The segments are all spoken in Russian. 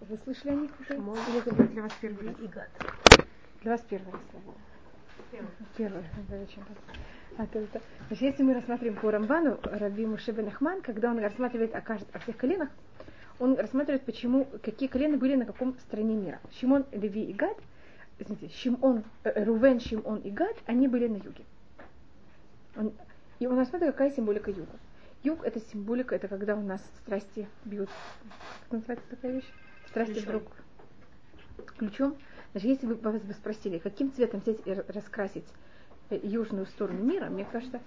Вы слышали о них уже? Или это будет для вас первый раз? Для вас первый раз. Первый. Зачем? А, это. Значит, если мы рассматриваем по Рамбану, Раби Мушебен Ахман, когда он рассматривает о, кажд... о всех коленах, он рассматривает, почему, какие колена были на каком стране мира. Шимон, Леви и Гад, извините, Шимон, э, Рувен, Шимон и Гад, они были на юге. Он, и он рассматривает, какая символика юга. Юг это символика, это когда у нас страсти бьют. Как называется такая вещь? Страсти Ключом. вдруг ключом. Значит, если вы вас бы спросили, каким цветом взять и раскрасить э, южную сторону мира, мне кажется,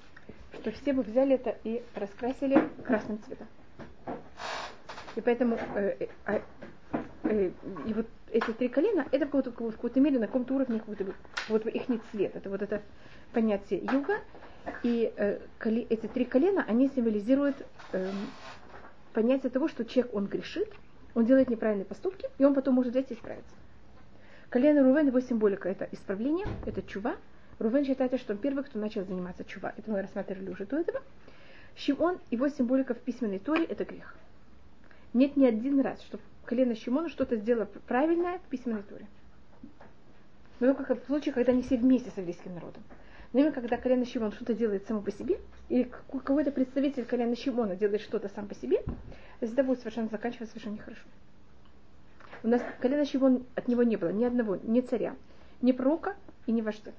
что все бы взяли это и раскрасили красным цветом. И поэтому э, э, а, э, и вот эти три колена, это в какой-то, в какой-то мере на каком-то уровне какой-то вот их не цвет. Это вот это понятие юга. И э, коли, эти три колена, они символизируют э, понятие того, что человек, он грешит, он делает неправильные поступки, и он потом может взять и исправиться. Колено Рувен, его символика это исправление, это чува. Рувен считается, что он первый, кто начал заниматься чува. Это мы рассматривали уже до этого. Шимон, его символика в письменной торе это грех. Нет ни один раз, что колено Шимона что-то сделало правильное в письменной торе. Но только в случае, когда они все вместе с еврейским народом. Именно когда колено Шимон что-то делает само по себе, или какой-то представитель колена Шимона делает что-то сам по себе, всегда будет совершенно заканчиваться совершенно нехорошо. У нас колено Шимон от него не было ни одного, ни царя, ни пророка и ни вождя.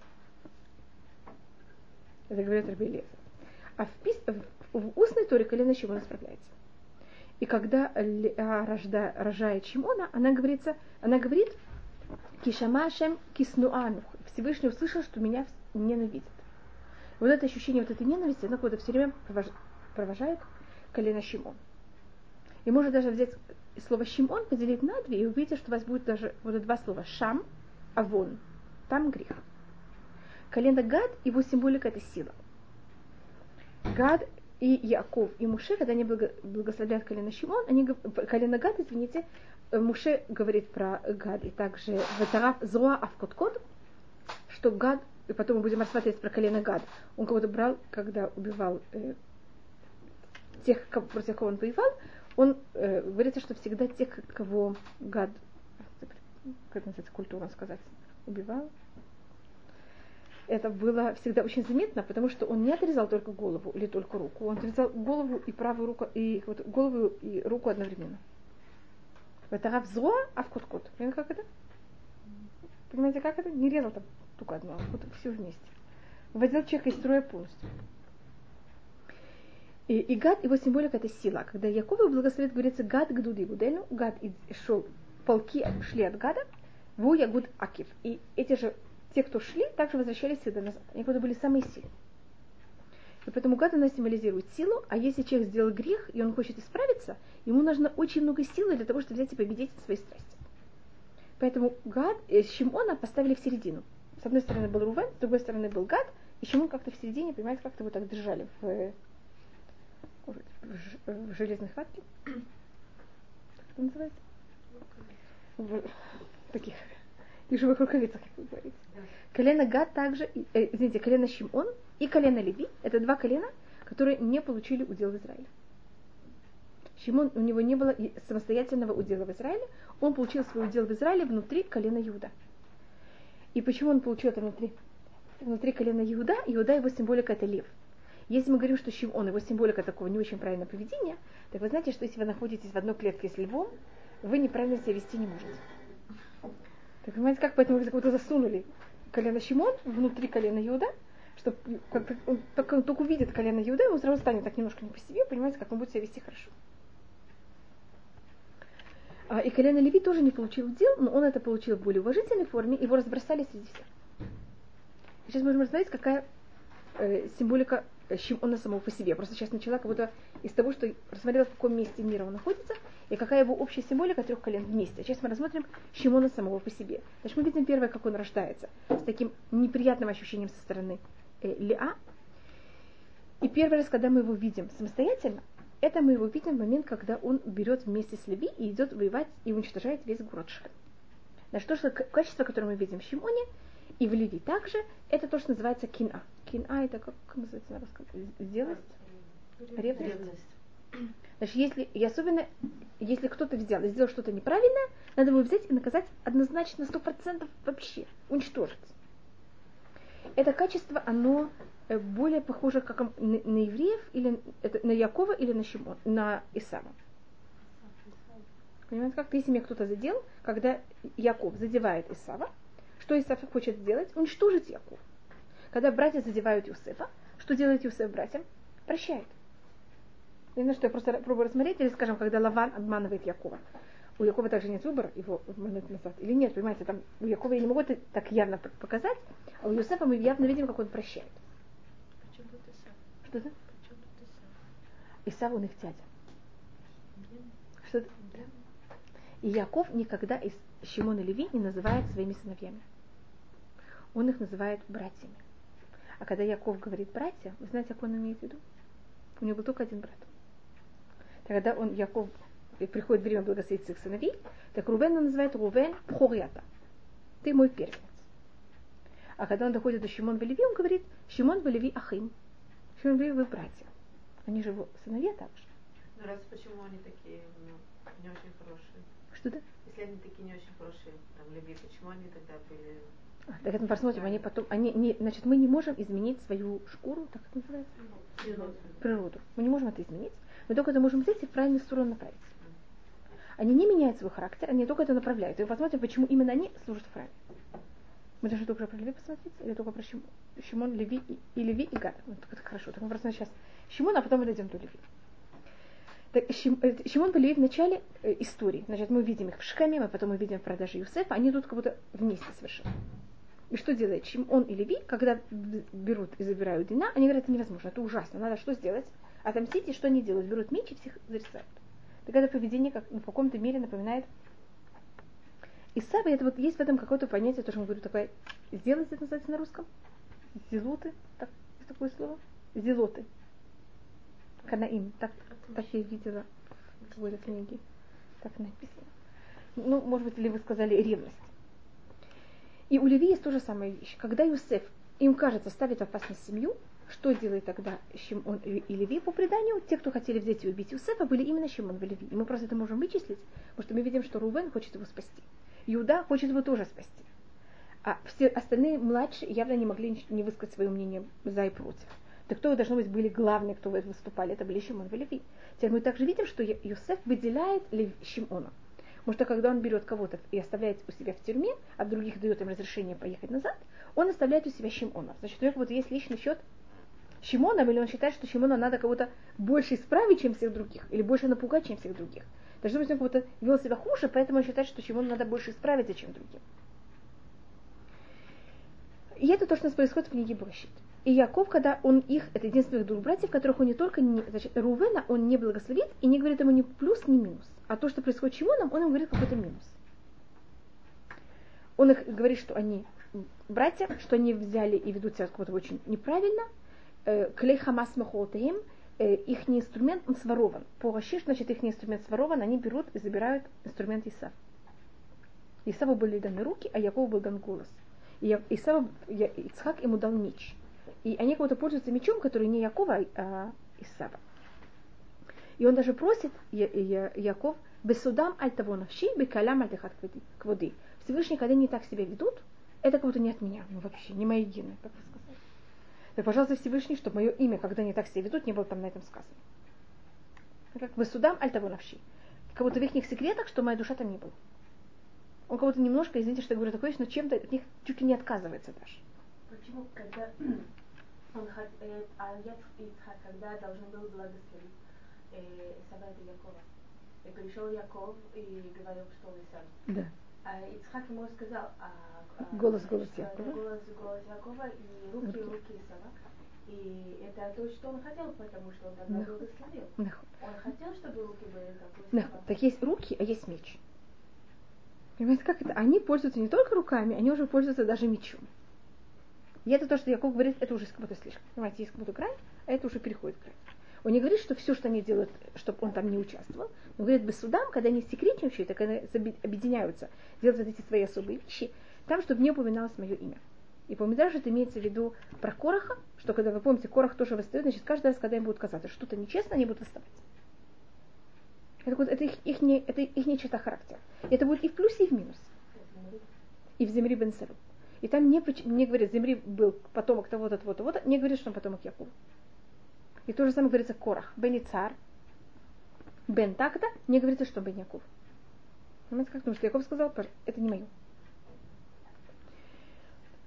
Это говорит Рабелев. А в, пис... в, устной торе колено Шимона справляется. И когда Леа рожда, рожает Шимона, она, говорится, она говорит, Кишамашем киснуану. Всевышний услышал, что меня ненавидит. Вот это ощущение вот этой ненависти, оно куда-то все время провожает колено Шимон. И можно даже взять слово Шимон, поделить на две, и увидите, что у вас будет даже вот два слова Шам, Авон. Там грех. Колено Гад, его символика это сила. Гад и Яков, и Муше, когда они благословляют колено Шимон, они, колено Гад, извините, Муше говорит про Гад, и также в Тараф Зоа Авкоткот, что Гад, и потом мы будем рассматривать про колено Гад, он кого-то брал, когда убивал э, тех, кого, против кого он воевал, он э, говорится, что всегда тех, кого Гад, как называется культура сказать, убивал, это было всегда очень заметно, потому что он не отрезал только голову или только руку, он отрезал голову и правую руку, и вот голову и руку одновременно. Это равзоа, а в кот-кот. Понимаете, как это? Понимаете, как это? Не резал там только одно, а вот все вместе. Вводил человека из строя полностью. И, и гад, его символика это сила. Когда Якова благословит, говорится, гад гдуди гудельну, гад шел, полки шли от гада, ву ягуд акив. И эти же те, кто шли, также возвращались сюда назад. Они как были самые сильные. И поэтому гад она символизирует силу, а если человек сделал грех, и он хочет исправиться, ему нужно очень много силы для того, чтобы взять и победить свои страсти. Поэтому гад, э, Шимона поставили в середину. С одной стороны был Рувен, с другой стороны был гад, и Шимон как-то в середине, понимаете, как-то его так держали в, в, в, в железной хватке. Как это называется? В таких ежевых рукавицах, как вы говорите. Колено Гад также, э, извините, колено Шимон и колено Леви, это два колена, которые не получили удел в Израиле. Шимон, у него не было самостоятельного удела в Израиле, он получил свой удел в Израиле внутри колена Иуда. И почему он получил это внутри? Внутри колена Иуда, Иуда его символика это лев. Если мы говорим, что Шимон, его символика такого не очень правильного поведения, так вы знаете, что если вы находитесь в одной клетке с львом, вы неправильно себя вести не можете. Так понимаете, как поэтому как будто засунули колено Шимон внутри колена Иуда, чтобы как он, только, он только увидит колено Иуда, ему сразу станет так немножко не по себе, понимаете, как он будет себя вести хорошо. А, и колено Леви тоже не получил дел, но он это получил в более уважительной форме, его разбросали среди всех. Сейчас можем рассмотреть, какая э, символика Шимона самого по себе. Просто сейчас начала будто из того, что рассмотрела, в каком месте мира он находится, и какая его общая символика трех колен вместе. Сейчас мы рассмотрим Шимона самого по себе. Значит, мы видим первое, как он рождается, с таким неприятным ощущением со стороны э, Леа. И первый раз, когда мы его видим самостоятельно, это мы его видим в момент, когда он берет вместе с Леви и идет воевать и уничтожает весь город Шхем. Значит, то, что качество, которое мы видим в Шимоне, и в Леви также, это то, что называется кина. Кина это как, как называется на русском? Сделать? Ревность? Ревность. Значит, если, и особенно, если кто-то взял и сделал что-то неправильное, надо его взять и наказать однозначно сто процентов вообще, уничтожить. Это качество, оно более похоже как на, на евреев, или это, на Якова или на Шимон, на Исава. Понимаете, как? Если меня кто-то задел, когда Яков задевает Исава, что Исав хочет сделать? Уничтожить Яков. Когда братья задевают Юсефа, что делает Юсеф братьям? Прощает. Не знаю, что я просто пробую рассмотреть, или, скажем, когда Лаван обманывает Якова. У Якова также нет выбора его обмануть назад. Или нет, понимаете, там у Якова я не могу это так явно показать, а у Юсефа мы явно видим, как он прощает. Что это? Исав? Он их дядя. Что это? И Яков никогда из Шимон и Леви не называет своими сыновьями. Он их называет братьями. А когда Яков говорит братья, вы знаете, как он имеет в виду? У него был только один брат. Когда он, Яков, приходит время благословить своих сыновей, так Рувен он называет Рувен Пхорията. Ты мой первенец. А когда он доходит до Шимон Велеви, он говорит, Шимон Велеви Ахим. Велеви вы братья. Они же его сыновья также. Ну раз почему они такие ну, не очень хорошие? Что-то? Если они такие не очень хорошие, там, Леви, почему они тогда были... А, так это мы посмотрим, они потом, они не, значит, мы не можем изменить свою шкуру, так это называется, природу. Мы не можем это изменить, мы только это можем взять и в правильную сторону направить. Они не меняют свой характер, они только это направляют. И мы посмотрим, почему именно они служат в храме. Мы должны только про Леви посмотреть, или только про Шимон, Леви и, и Леви и Гад. Ну, так это хорошо. Так мы просто сейчас Шимон, а потом мы дойдем до Леви. Так, э, Шимон и Леви в начале э, истории. Значит, мы видим их в Шхеме, мы потом мы видим в продаже Юсефа. Они тут как будто вместе совершенно. И что делает Шимон и Леви, когда берут и забирают Дина, они говорят, это невозможно, это ужасно, надо что сделать? Отомстить, и что они делают? Берут меч и всех зарезают. Так это поведение как, ну, в каком-то мере напоминает Исава, это вот есть в этом какое-то понятие, то, что мы говорю, такое, сделать это называется на русском? Зелоты, так, есть такое слово? Зелоты. Канаим, так, так я видела в какой-то книге. Так написано. Ну, может быть, или вы сказали ревность. И у Леви есть то же самая вещь. Когда Юсеф, им кажется, ставит опасность семью, что делает тогда Шимон и Леви по преданию? Те, кто хотели взять и убить Юсефа, были именно Шимон и Леви. И мы просто это можем вычислить, потому что мы видим, что Рувен хочет его спасти. Иуда хочет его тоже спасти. А все остальные младшие явно не могли не высказать свое мнение за и против. Так кто, должно быть, были главные, кто выступали? Это были Шимон и Леви. Теперь мы также видим, что Юсеф выделяет Шимона. Потому что когда он берет кого-то и оставляет у себя в тюрьме, а других дает им разрешение поехать назад, он оставляет у себя Шимона. Значит, у него вот есть личный счет Шимона, или он считает, что Шимона надо кого-то больше исправить, чем всех других, или больше напугать, чем всех других. Быть, он кого-то вел себя хуже, поэтому он считает, что Шимона надо больше исправить, чем другим. И это то, что у нас происходит в книге Брашит. И Яков, когда он их, это единственных двух братьев, которых он не только не, значит, Рувена, он не благословит и не говорит ему ни плюс, ни минус. А то, что происходит с Шимоном, он ему говорит какой-то минус. Он их говорит, что они братья, что они взяли и ведут себя как-то очень неправильно. Э, Клей хамас махотаим, э, их инструмент сворован. По Рашиш, значит, их инструмент сворован, они берут и забирают инструмент Исав. Исаву были даны руки, а Якову был дан голос. И Исав, Ицхак ему дал меч. И они кого-то пользуются мечом, который не Якова, а Исава. И он даже просит Я, Я, Яков, «Бесудам аль того навши, бекалям аль к воды». Всевышний, когда они так себя ведут, это кого-то не от меня, ну вообще, не мои гены, как вы сказали. Так, пожалуйста, Всевышний, чтобы мое имя, когда они так себя ведут, не было там на этом сказано. Как «Бесудам аль того навши». Кого-то в их секретах, что моя душа там не была. Он кого-то немножко, извините, что я говорю такое, но чем-то от них чуть ли не отказывается даже. Почему, когда он э, а Ицхак, когда должен был благословить э, Якова, и пришел Яков и говорил, что он Исав. Да. А Ицхак ему сказал, а, а, Голос, голос Якова. голос, голос Якова и руки, Руки. руки Исава. И это то, что он хотел, потому что он тогда Да. благословил. Да. Он хотел, чтобы руки были как у. Исава. Так есть руки, а есть меч. Понимаете, как это? Они пользуются не только руками, они уже пользуются даже мечом. И это то, что Яков говорит, это уже как будто слишком. Понимаете, есть как будто грань, а это уже переходит грань. Он не говорит, что все, что они делают, чтобы он там не участвовал, но говорит, без судам, когда они секретничают, так они объединяются, делают вот эти свои особые вещи, там, чтобы не упоминалось мое имя. И по Мидраш это имеется в виду про Короха, что когда вы помните, Корох тоже восстает, значит, каждый раз, когда им будут казаться что-то нечестно, они будут восставать. Это, вот, это, их, их, не, это их не черта характера. Это будет и в плюсе, и в минус. И в земле Бен Сару. И там не, не говорит, земли был потомок того-то, того-то, того-то, не говорит, что он потомок Якова. И то же самое говорится Корах. Бен цар, Бен так-то, не говорится, что Бен Яков. Понимаете, как? Потому что Яков сказал, это не мое.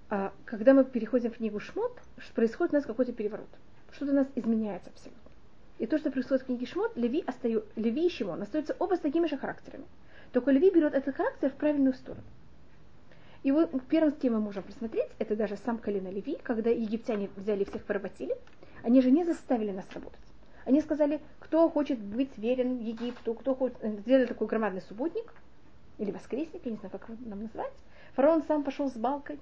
А когда мы переходим в книгу Шмот, происходит у нас какой-то переворот. Что-то у нас изменяется абсолютно. И то, что происходит в книге Шмот, Леви, остаю, Леви и Шимон остаются оба с такими же характерами. Только Леви берет этот характер в правильную сторону. И вот первым, с кем мы можем просмотреть, это даже сам колено Леви, когда египтяне взяли всех поработили, они же не заставили нас работать. Они сказали, кто хочет быть верен Египту, кто хочет, э, сделали такой громадный субботник, или воскресник, я не знаю, как его нам назвать. Фараон сам пошел с балкой.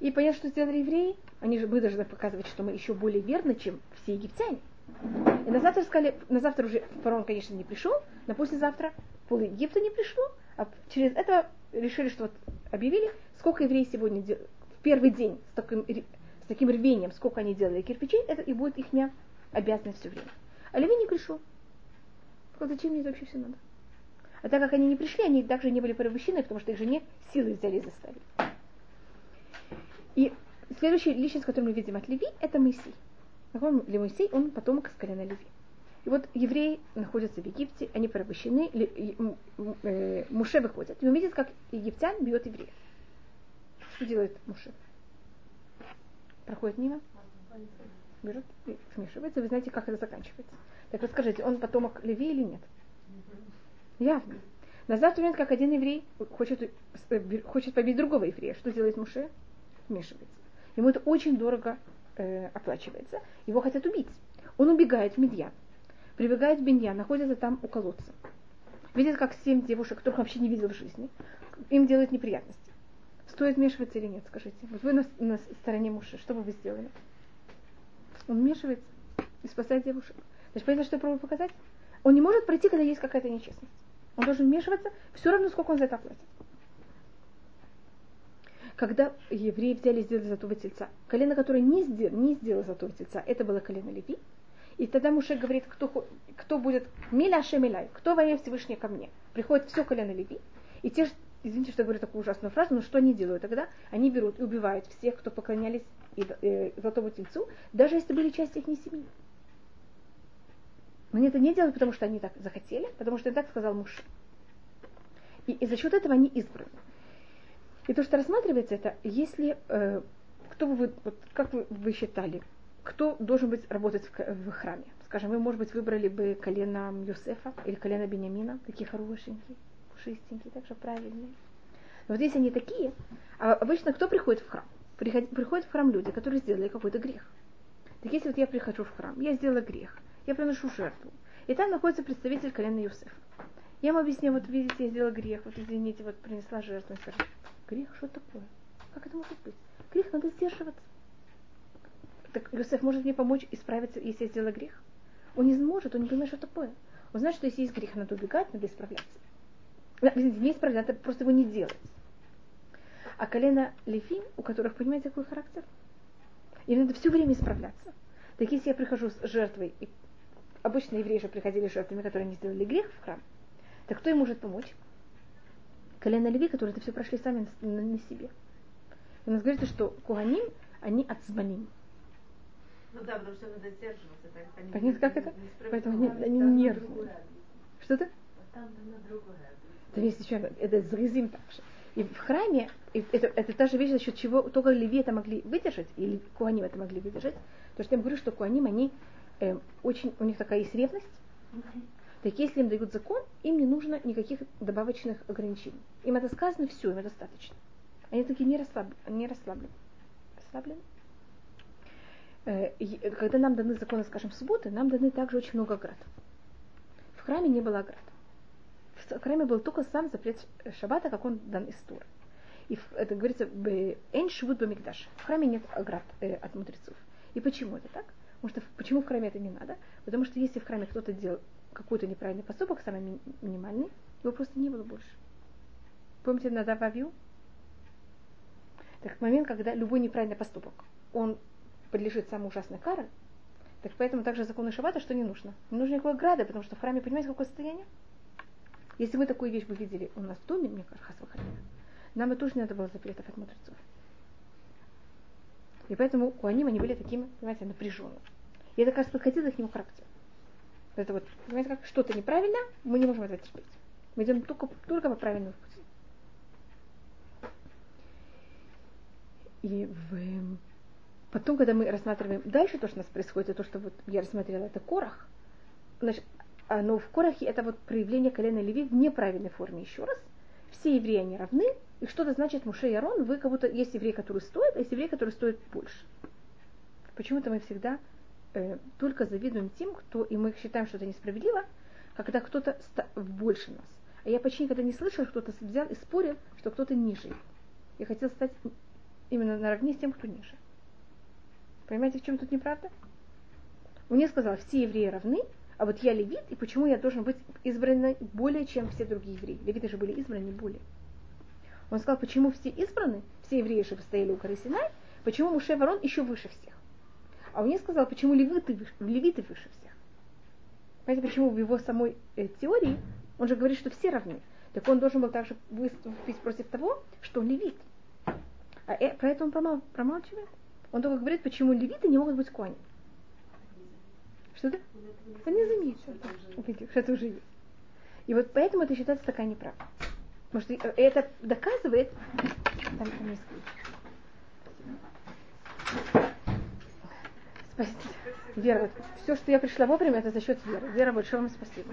И понятно, что сделали евреи, они же, мы должны показывать, что мы еще более верны, чем все египтяне. И на завтра сказали, на завтра уже фараон, конечно, не пришел, на послезавтра пол Египта не пришло, а через это решили, что вот объявили, сколько евреев сегодня в первый день с таким, с таким рвением, сколько они делали кирпичей, это и будет их обязанность все время. А Леви не пришел. Вот зачем мне это вообще все надо? А так как они не пришли, они также не были порабощены, потому что их жене силы взяли и заставили. И следующая личность, которую мы видим от Леви, это Моисей. Ли Моисей, он потомок с колена Леви. И вот евреи находятся в Египте, они порабощены, э, Муше выходит. И он видит, как египтян бьет евреев. Что делает Муше? Проходит мимо, берет и смешивается. Вы знаете, как это заканчивается. Так вот скажите, он потомок Леви или нет? Явно. На завтра момент, как один еврей хочет, э, хочет побить другого еврея, что делает Муше? Вмешивается. Ему это очень дорого э, оплачивается. Его хотят убить. Он убегает в Медьян. Прибегает в Беньян, находится там у колодца. Видит, как семь девушек, которых вообще не видел в жизни, им делают неприятности. Стоит вмешиваться или нет, скажите. Вот вы на, на стороне мужа, что бы вы сделали? Он вмешивается и спасает девушек. Значит, понятно, что я пробую показать? Он не может пройти, когда есть какая-то нечестность. Он должен вмешиваться, все равно, сколько он за это платит. Когда евреи взяли и сделали золотого тельца, колено, которое не, сделало, не сделало золотого тельца, это было колено Леви. И тогда Муше говорит, кто, кто будет миля шемиляй, кто во имя Всевышнего ко мне. Приходит все колено Леви. И те, извините, что я говорю такую ужасную фразу, но что они делают тогда? Они берут и убивают всех, кто поклонялись э, золотому тельцу, даже если были часть их семьи. Но они это не делают, потому что они так захотели, потому что так сказал муж. И, и за счет этого они избраны. И то, что рассматривается, это если э, кто бы вы, вот, как вы, вы считали, кто должен быть работать в, в храме? Скажем, вы, может быть, выбрали бы колено Юсефа или колено Бениамина, такие хорошенькие, пушистенькие, так же правильные. Но вот если они такие, а обычно кто приходит в храм? Приходит, приходят в храм люди, которые сделали какой-то грех. Так если вот я прихожу в храм, я сделала грех, я приношу жертву, и там находится представитель колена Юсефа. Я ему объясню, вот видите, я сделала грех, вот извините, вот принесла жертву. Он скажет, грех, что такое? Как это может быть? Грех надо сдерживаться. Так Юсеф может мне помочь исправиться, если я сделала грех? Он не может, он не понимает, что такое. Он знает, что если есть грех, надо убегать, надо исправляться. Извините, не исправлять, надо просто его не делать. А колено Лефим, у которых, понимаете, какой характер? Им надо все время исправляться. Так если я прихожу с жертвой, и обычно евреи же приходили с жертвами, которые не сделали грех в храм, так кто им может помочь? Колено Леви, которые это все прошли сами на, на себе. И у нас говорится, что куаним, они отзвоним. Ну да, потому что надо сдерживаться. Понятно, как это? Поэтому они, они нервные. Что-то? Там на другой раз то есть еще это зризим также. И в храме и это, это та же вещь, за счет чего только леви это могли выдержать, или куаним это могли выдержать. то что я говорю, что куаним, они э, очень, у них такая есть ревность. Mm-hmm. Так если им дают закон, им не нужно никаких добавочных ограничений. Им это сказано, все, им достаточно. Они такие не, расслаб, не расслаблены. Расслаблены? Э, когда нам даны законы, скажем, субботы, нам даны также очень много оград. В храме не было оград. Храме был только сам запрет шаббата, как он дан из Тура. И это говорится, «Эйн швуд бамикдаш». В храме нет оград э, от мудрецов. И почему это так? Потому что почему в храме это не надо? Потому что если в храме кто-то делал какой-то неправильный поступок, самый минимальный, его просто не было больше. Помните Надав Авью? Так момент, когда любой неправильный поступок, он подлежит самой ужасной каре, Так поэтому также законы шаббата, что не нужно. Не нужно никакой ограды, потому что в храме, понимаете, какое состояние? Если мы такую вещь бы видели у нас в доме, мне кажется, нам бы тоже не надо было запретов от мудрецов. И поэтому у они они были такими, понимаете, напряженными. И это, кажется, подходило к нему характер. Это вот, понимаете, как что-то неправильно, мы не можем это терпеть. Мы идем только, только по правильному пути. И в... потом, когда мы рассматриваем дальше то, что у нас происходит, то, что вот я рассмотрела, это корах, значит, но в корахе это вот проявление колена Леви в неправильной форме еще раз. Все евреи, они равны, и что-то значит Муше и Арон, вы как будто есть еврей, который стоит, а есть еврей, который стоит больше. Почему-то мы всегда э, только завидуем тем, кто, и мы считаем, что это несправедливо, когда кто-то больше нас. А я почти никогда не слышала, что кто-то взял и спорил, что кто-то ниже. Я хотела стать именно наравне с тем, кто ниже. Понимаете, в чем тут неправда? Мне сказал, все евреи равны, а вот я левит, и почему я должен быть избран более, чем все другие евреи? Левиты же были избраны более. Он сказал, почему все избраны, все евреи же стояли у горы почему Муше Ворон еще выше всех. А он мне сказал, почему левиты, левиты выше всех. Понимаете, почему в его самой э, теории он же говорит, что все равны. Так он должен был также выступить против того, что он левит. А э, про это он промал, промалчивает. Он только говорит, почему левиты не могут быть кони. Это? Он не заметил. Что это уже есть. И вот поэтому это считается такая неправда. Потому что это доказывает... Там, там есть Спасибо. Вера, вот, все, что я пришла вовремя, это за счет Веры. Вера, большое вам спасибо.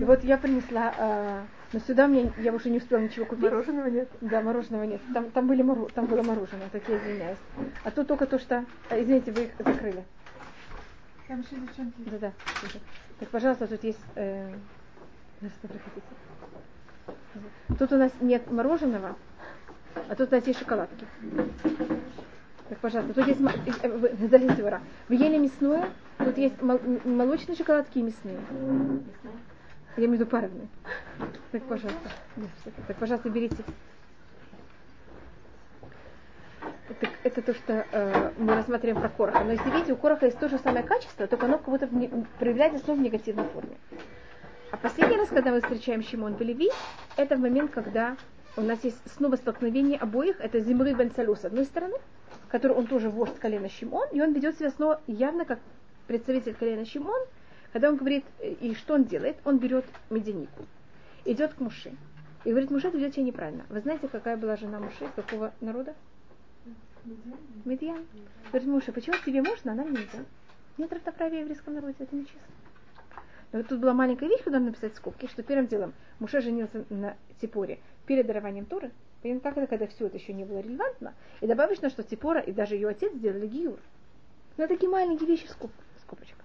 И вот я принесла, э, но сюда мне я уже не успела ничего купить. Мороженого нет. Да, мороженого нет. Там, там, были моро, там было мороженое, так я извиняюсь. А тут только то, что, а, извините, вы их закрыли. Там еще девчонки. Да, да. Так, пожалуйста, тут есть. Э, что. Тут у нас нет мороженого, а тут у нас есть шоколадки. Так, пожалуйста, тут есть, подождите, вора. Вы ели мясное, тут есть молочные шоколадки и мясные. Я имею в виду паровные. Так, пожалуйста. Так, пожалуйста, берите. Так, это то, что э, мы рассматриваем про Короха. Но если видите, у Короха есть то же самое качество, только оно как будто проявляется снова в негативной форме. А последний раз, когда мы встречаем Шимон Белеви, это в момент, когда у нас есть снова столкновение обоих. Это Зимры бен с одной стороны, который он тоже вождь колена Шимон, и он ведет себя снова явно как представитель колена Шимон, когда он говорит, и что он делает? Он берет медянику, идет к Муше. И говорит, Муше, ты ведет себя неправильно. Вы знаете, какая была жена Муше, какого народа? Медьян. Говорит, Муше, почему тебе можно, а нам нельзя? Нет равноправия в еврейском народе, это нечестно. Но вот тут была маленькая вещь, куда написать скобки, что первым делом Муше женился на Типоре перед дарованием Торы. Понимаете, как это, когда все это еще не было релевантно. И добавочно, что Типора и даже ее отец сделали гиюр. Но такие маленькие вещи в скоб, скобочках.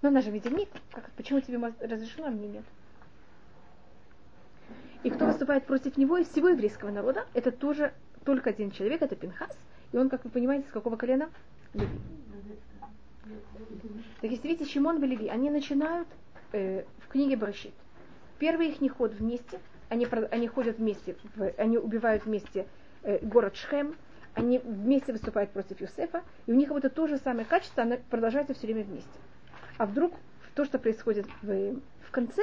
Но она же видельник. Как, почему тебе разрешено, а мне нет? И кто выступает против него и всего еврейского народа, это тоже только один человек, это Пинхас. И он, как вы понимаете, с какого колена? Леви. Так если видите, Шимон и Леви, они начинают э, в книге Брашит. Первый их не ход вместе, они, они ходят вместе, они убивают вместе э, город Шхем, они вместе выступают против Юсефа, и у них вот это то же самое качество, оно продолжается все время вместе. А вдруг то, что происходит в, в конце,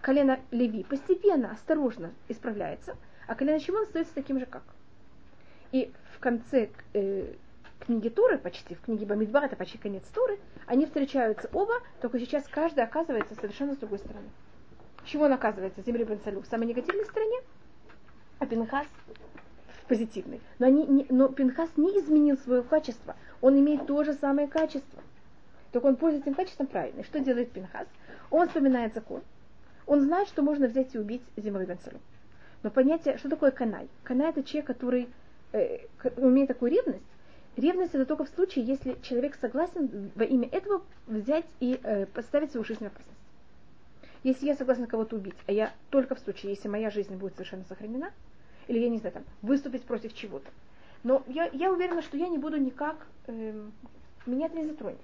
колено Леви постепенно, осторожно исправляется, а колено Шимон остается таким же, как. И в конце э, книги Туры, почти в книге Бамидбар, это почти конец Туры, они встречаются оба, только сейчас каждый оказывается совершенно с другой стороны. Чего он оказывается, Зимри бен Салю, в самой негативной стороне, а Пинхас в позитивной. Но, они не, но Пинхас не изменил свое качество, он имеет то же самое качество. Только он пользуется этим качеством правильно. Что делает Пинхас? Он вспоминает закон. Он знает, что можно взять и убить Зимри бен Салю. Но понятие, что такое канай? Канай это человек, который э, имеет такую ревность, Ревность это только в случае, если человек согласен во имя этого взять и э, поставить свою жизнь в опасность. Если я согласна кого-то убить, а я только в случае, если моя жизнь будет совершенно сохранена, или я не знаю, там, выступить против чего-то. Но я, я уверена, что я не буду никак, э, меня это не затронет.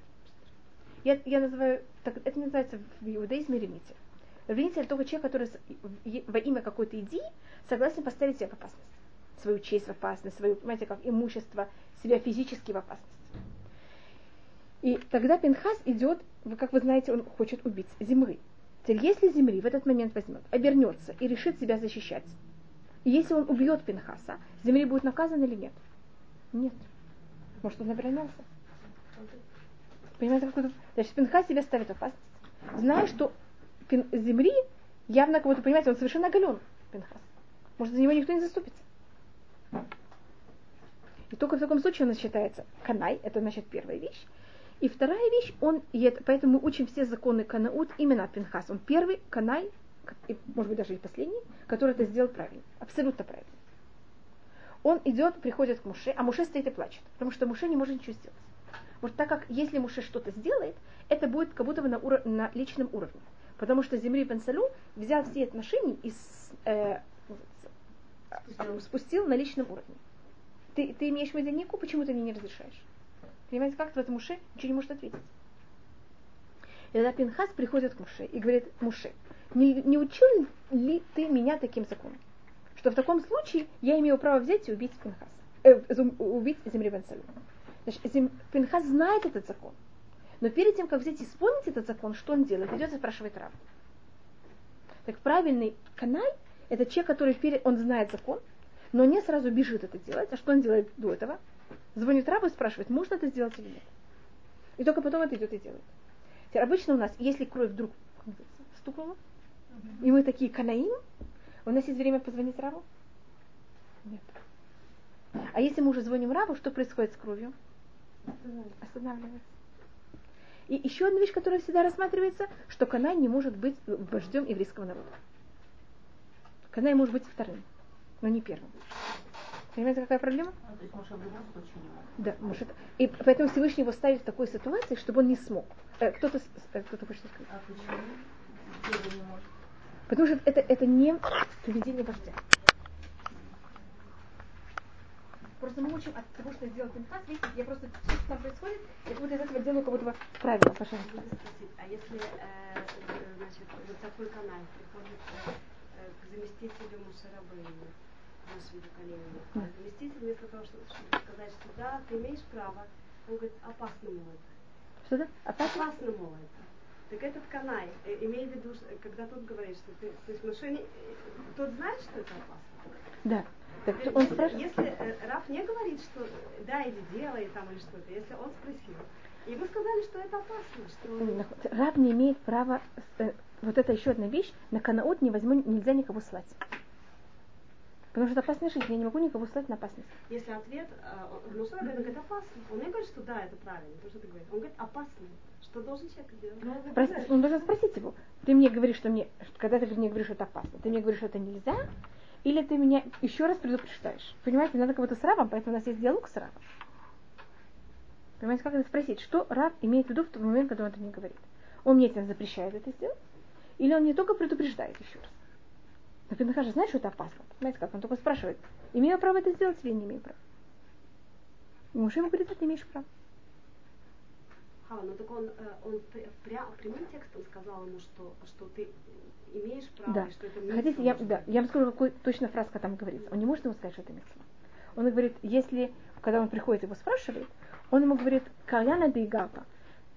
Я, я называю, так, это называется в иудаизме ревните. Ревните это только человек, который во имя какой-то идеи согласен поставить себя в опасность. Свою честь в опасность, свое, понимаете, как имущество, себя физически в опасность. И тогда Пинхас идет, как вы знаете, он хочет убить Земли. Теперь, если Земли в этот момент возьмет, обернется и решит себя защищать, и если он убьет Пинхаса, Земли будет наказан или нет? Нет. Может, он обернется? Понимаете, как Значит, Пинхас себя ставит в опасность. Зная, что Пин... Земли явно, как будто, понимаете, он совершенно оголен, Пинхас. Может, за него никто не заступится. И только в таком случае он считается канай, это значит первая вещь. И вторая вещь, он, и это, поэтому мы учим все законы канаут именно от Пинхас. Он первый канай, и, может быть даже и последний, который это сделал правильно, абсолютно правильно. Он идет, приходит к Муше, а Муше стоит и плачет, потому что Муше не может ничего сделать. Вот так как если Муше что-то сделает, это будет как будто бы на, уро- на личном уровне. Потому что Земли Бен Салю взял все отношения и с, э, спустил. спустил на личном уровне. Ты, ты имеешь в виду Нику, почему ты мне не разрешаешь? Понимаете, как в этом Муше ничего не может ответить. И тогда Пинхас приходит к Муше и говорит, Муше, не, не учил ли ты меня таким законом? Что в таком случае я имею право взять и убить Пинхас, э, убить Земли. Значит, Зем, Пинхас знает этот закон. Но перед тем, как взять и исполнить этот закон, что он делает? Идет и спрашивает Рав. Так правильный канай – это человек, который перед, он знает закон, но не сразу бежит это делать. А что он делает до этого? Звонит рабу и спрашивает, можно это сделать или нет. И только потом это идет и делает. Теперь, обычно у нас, если кровь вдруг стукнула, и мы такие канаим, у нас есть время позвонить рабу? Нет. А если мы уже звоним рабу, что происходит с кровью? Останавливается. И еще одна вещь, которая всегда рассматривается, что Канай не может быть вождем еврейского народа. Канай может быть вторым но не первым. Понимаете, какая проблема? А, то есть Моше в любом случае не может. Да, может. И поэтому Всевышний его ставит в такой ситуации, чтобы он не смог. Э, кто-то, э, кто-то хочет сказать. А почему? Почему не может? Потому что это, это не поведение вождя. Просто мы учим от того, что сделал Пинхас, видите, я просто, все, что там происходит, я вот из этого делаю как будто бы правильно, пожалуйста. а если, э, значит, вот такой канал приходит э, заместителю Мусарабейна, нашему поколению. А заместитель вместо того, чтобы, сказать, что да, ты имеешь право, он говорит, опасно мол это. Что да? Опасно? Опасно мол это. Так этот канай, э, имея в виду, когда тот говорит, что ты, то есть Моше, не- э, тот знает, что это опасно. Да. Так Теперь, он спрашивает. если э, Раф не говорит, что да, иди делай там или что-то, если он спросил, и вы сказали, что это опасно, что Раб не имеет права, э, вот это еще одна вещь, на канаут не возьму, нельзя никого слать. Потому что это опасная жизнь, я не могу никого слать на опасность. Если ответ, э, Муса Рабейну говорит опасно, он не говорит, что да, это правильно, то, что ты говоришь. Он говорит опасно. Что должен человек делать? Спроси- он должен спросить его. Ты мне говоришь, что мне, что- когда ты мне говоришь, что это опасно, ты мне говоришь, что это нельзя, или ты меня еще раз предупреждаешь. Понимаете, надо кого-то с рабом, поэтому у нас есть диалог с рабом. Понимаете, как это спросить, что раб имеет в виду в тот момент, когда он это мне говорит. Он мне этим запрещает это сделать, или он не только предупреждает еще раз. Но Пинха же знает, что это опасно. Понимаете, как он только спрашивает, имею я право это сделать или не имею права. И муж ему говорит, ты не имеешь права. Хава, ну так он, э, он пря- пря- прямым текстом сказал ему, что, что ты имеешь право, Да. что это Хотите, митцва я, может да, я вам скажу, какой точно фразка там говорится. Он не может ему сказать, что это митцва. Он говорит, если, когда он приходит, его спрашивает, он ему говорит, Каяна Дейгапа,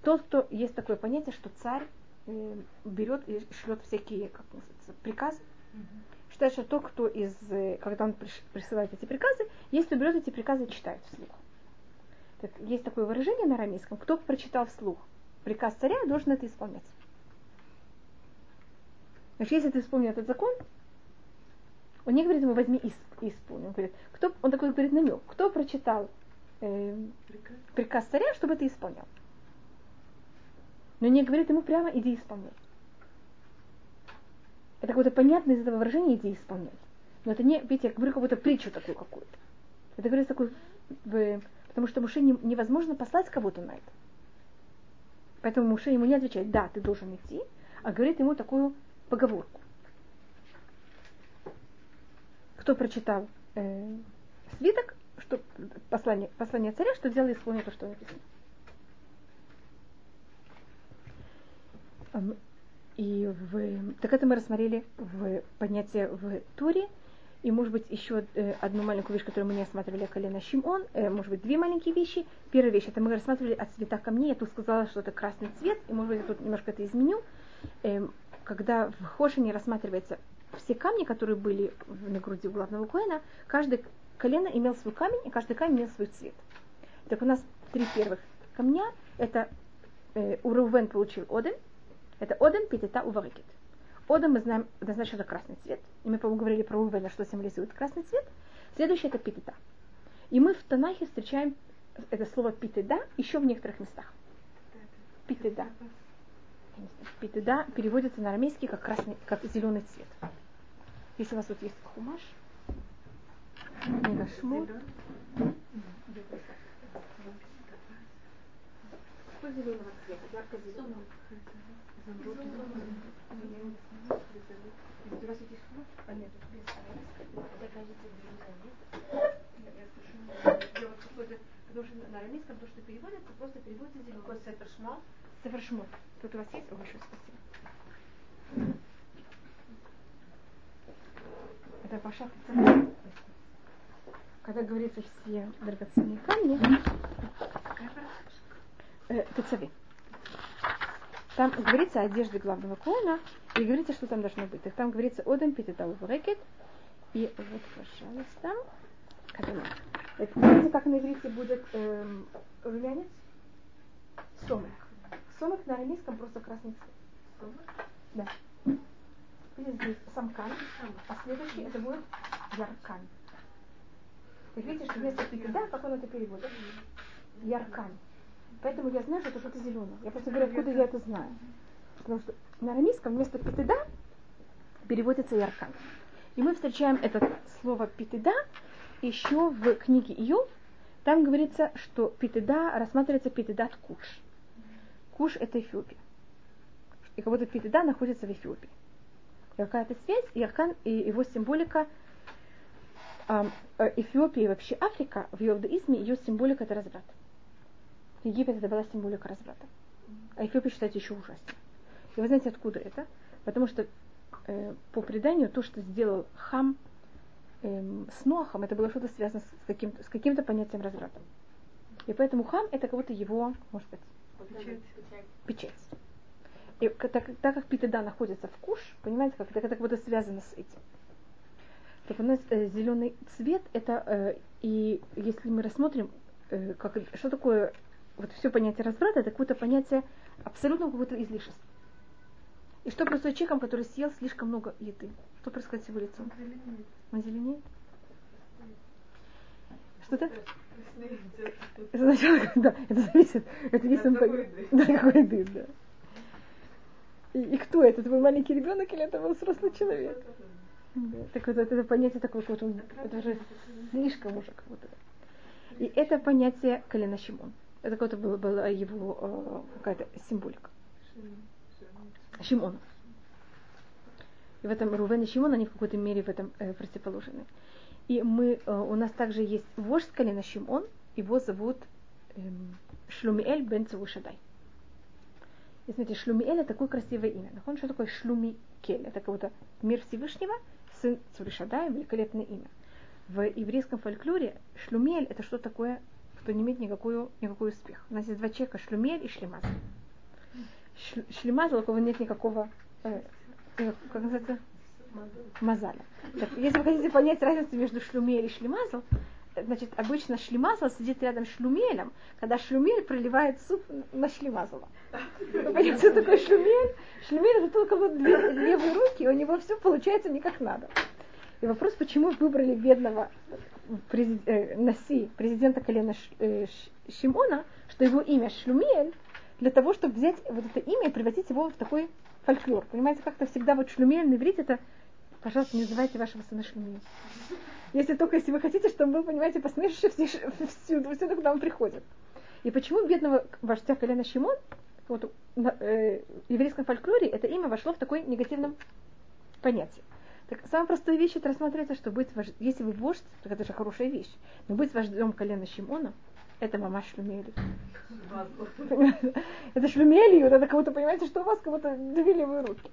тот, кто есть такое понятие, что царь э, берет и шлет всякие, как называется, приказы. Считает, что тот, кто из, э, когда он присылает эти приказы, если берет эти приказы, читает вслух. Так, есть такое выражение на арамейском, кто прочитал вслух приказ царя, должен это исполнять. Значит, если ты вспомнил этот закон, он не говорит ему возьми и и исполни. Он говорит, кто, он такой говорит намек, кто прочитал э, Приказ. приказ царя, чтобы ты исполнял. Но не говорит ему прямо иди исполняй. Это какое-то понятное из этого выражения иди исполняй. Но это не, видите, я говорю какую-то притчу такую какую-то. Это говорится такой, потому что Муше не- невозможно послать кого-то на это. Поэтому Муше ему не отвечает, да, ты должен идти, а говорит ему такую поговорку. Кто прочитал э, свиток, что послание, послание царя, что взял и исполнил то, что написано. И в, так это мы рассмотрели в понятие в Туре. И, может быть, еще э, одну маленькую вещь, которую мы не рассматривали, колено Шимон. Э, может быть, две маленькие вещи. Первая вещь, это мы рассматривали от цвета камней. Я тут сказала, что это красный цвет. И, может быть, я тут немножко это изменю. Э, когда в Хошине рассматривается все камни, которые были на груди у главного коина, каждый колено имел свой камень, и каждый камень имел свой цвет. Так у нас три первых камня. Это э, Урувен получил Оден. Это Оден, Петета, Уварикет. Оден мы знаем, значит, это красный цвет. И мы, по-моему, говорили про Урувена, что символизирует красный цвет. Следующее это Петета. И мы в Танахе встречаем это слово Питеда еще в некоторых местах. Питеда. Питеда переводится на арамейский как красный, как зеленый цвет. Если у вас тут есть хумаш, Шмот. Какой зеленого цвета? Ярко-зеленого. Потому что на арамейском то, что переводится, просто переводится зеленый. Какой сефер шмо? Совершено. Тут у вас есть? О, большое спасибо. Это Паша Когда говорится все драгоценные камни, э, Тецави. Там говорится о одежде главного коина, и говорится, что там должно быть. Так там говорится Одем Питетау Брекет. И вот, пожалуйста. Как оно? Это, помните, как на иврите будет эм, румянец? Сомек. Сомек на арамейском просто красный цвет. Да. Видите, здесь самкан, а следующий это будет яркан. Вы видите, что вместо пикеда, как он это переводит? Яркан. Поэтому я знаю, что это что-то зеленое. Я просто говорю, откуда я это знаю. Потому что на арамейском вместо пикеда переводится яркан. И мы встречаем это слово питеда еще в книге Иов. Там говорится, что питеда рассматривается питедат куш. Куш это Эфиопия. И как будто питеда находится в Эфиопии. И какая-то связь, и Аркан, и его символика э, Эфиопия и вообще Африка, в иудаизме ее символика это разврат. Египет это была символика разврата. А Эфиопия считается еще ужаснее. И вы знаете, откуда это? Потому что э, по преданию то, что сделал Хам эм, с Ноахом, это было что-то связано с каким-то, с каким-то понятием разврата. И поэтому Хам это как будто его, может быть, Печать. печать. И так, так как Питеда находится в куш, понимаете, как это, это как будто связано с этим. Так у нас э, зеленый цвет это э, и если мы рассмотрим, э, как, что такое вот все понятие разврата, это какое-то понятие абсолютно какое-то излишество. И что происходит с человеком, который съел слишком много еды? Что происходит с его лицом? Он зеленеет? Что-то? Это сначала, да, это зависит. Это если он. Да, какой еды, да. И, и кто это? Это был маленький ребенок или это был взрослый человек? Да. Так вот, это понятие такое, вот он, это уже слишком уже как будто. И это понятие колена Шимон. Это какое-то было, была его э, какая-то символика. Шимона. И в этом Рувен и Шимон, они в какой-то мере в этом э, противоположны. И мы, э, у нас также есть вождь колена Шимон, его зовут эм, Шлумиэль бен Цавушадай. И смотрите, Шлумиэль это такое красивое имя. Нахон, что такое Шлумикель? Это как-то мир Всевышнего, сын Цавушадая, великолепное имя. В еврейском фольклоре Шлумель это что такое, что не имеет никакой, никакой успех. У нас есть два человека, Шлумель и Шлемазл. Шлемазл, у кого нет никакого, э, э, как называется, мазаля. Так, если вы хотите понять разницу между шлюмель и шлемазл, э, значит, обычно шлемазл сидит рядом с шлюмелем, когда шлюмель проливает суп на шлемазла. Вы понимаете, что такое шлюмель? Шлюмель это только вот левые руки, у него все получается не как надо. И вопрос, почему выбрали бедного презид- э, Наси, президента колена Ш- э, Ш- Шимона, что его имя Шлюмель, для того, чтобы взять вот это имя и превратить его в такой фольклор. Понимаете, как-то всегда вот Шлюмель на иврите это, пожалуйста, не называйте вашего сына Шлюмель. Если только если вы хотите, чтобы вы, понимаете, посмешище всюду, всюду к нам приходит. И почему бедного вождя колена Шимон, вот, на, э, в еврейском фольклоре это имя вошло в такой негативном понятие. Так самая простая вещь это рассматривается, что быть вождь, если вы вождь, так это же хорошая вещь, но быть вождем колена Шимона, это мама Шлюмели. Это шлюмелью, это кого-то, понимаете, что у вас кого-то две левые руки.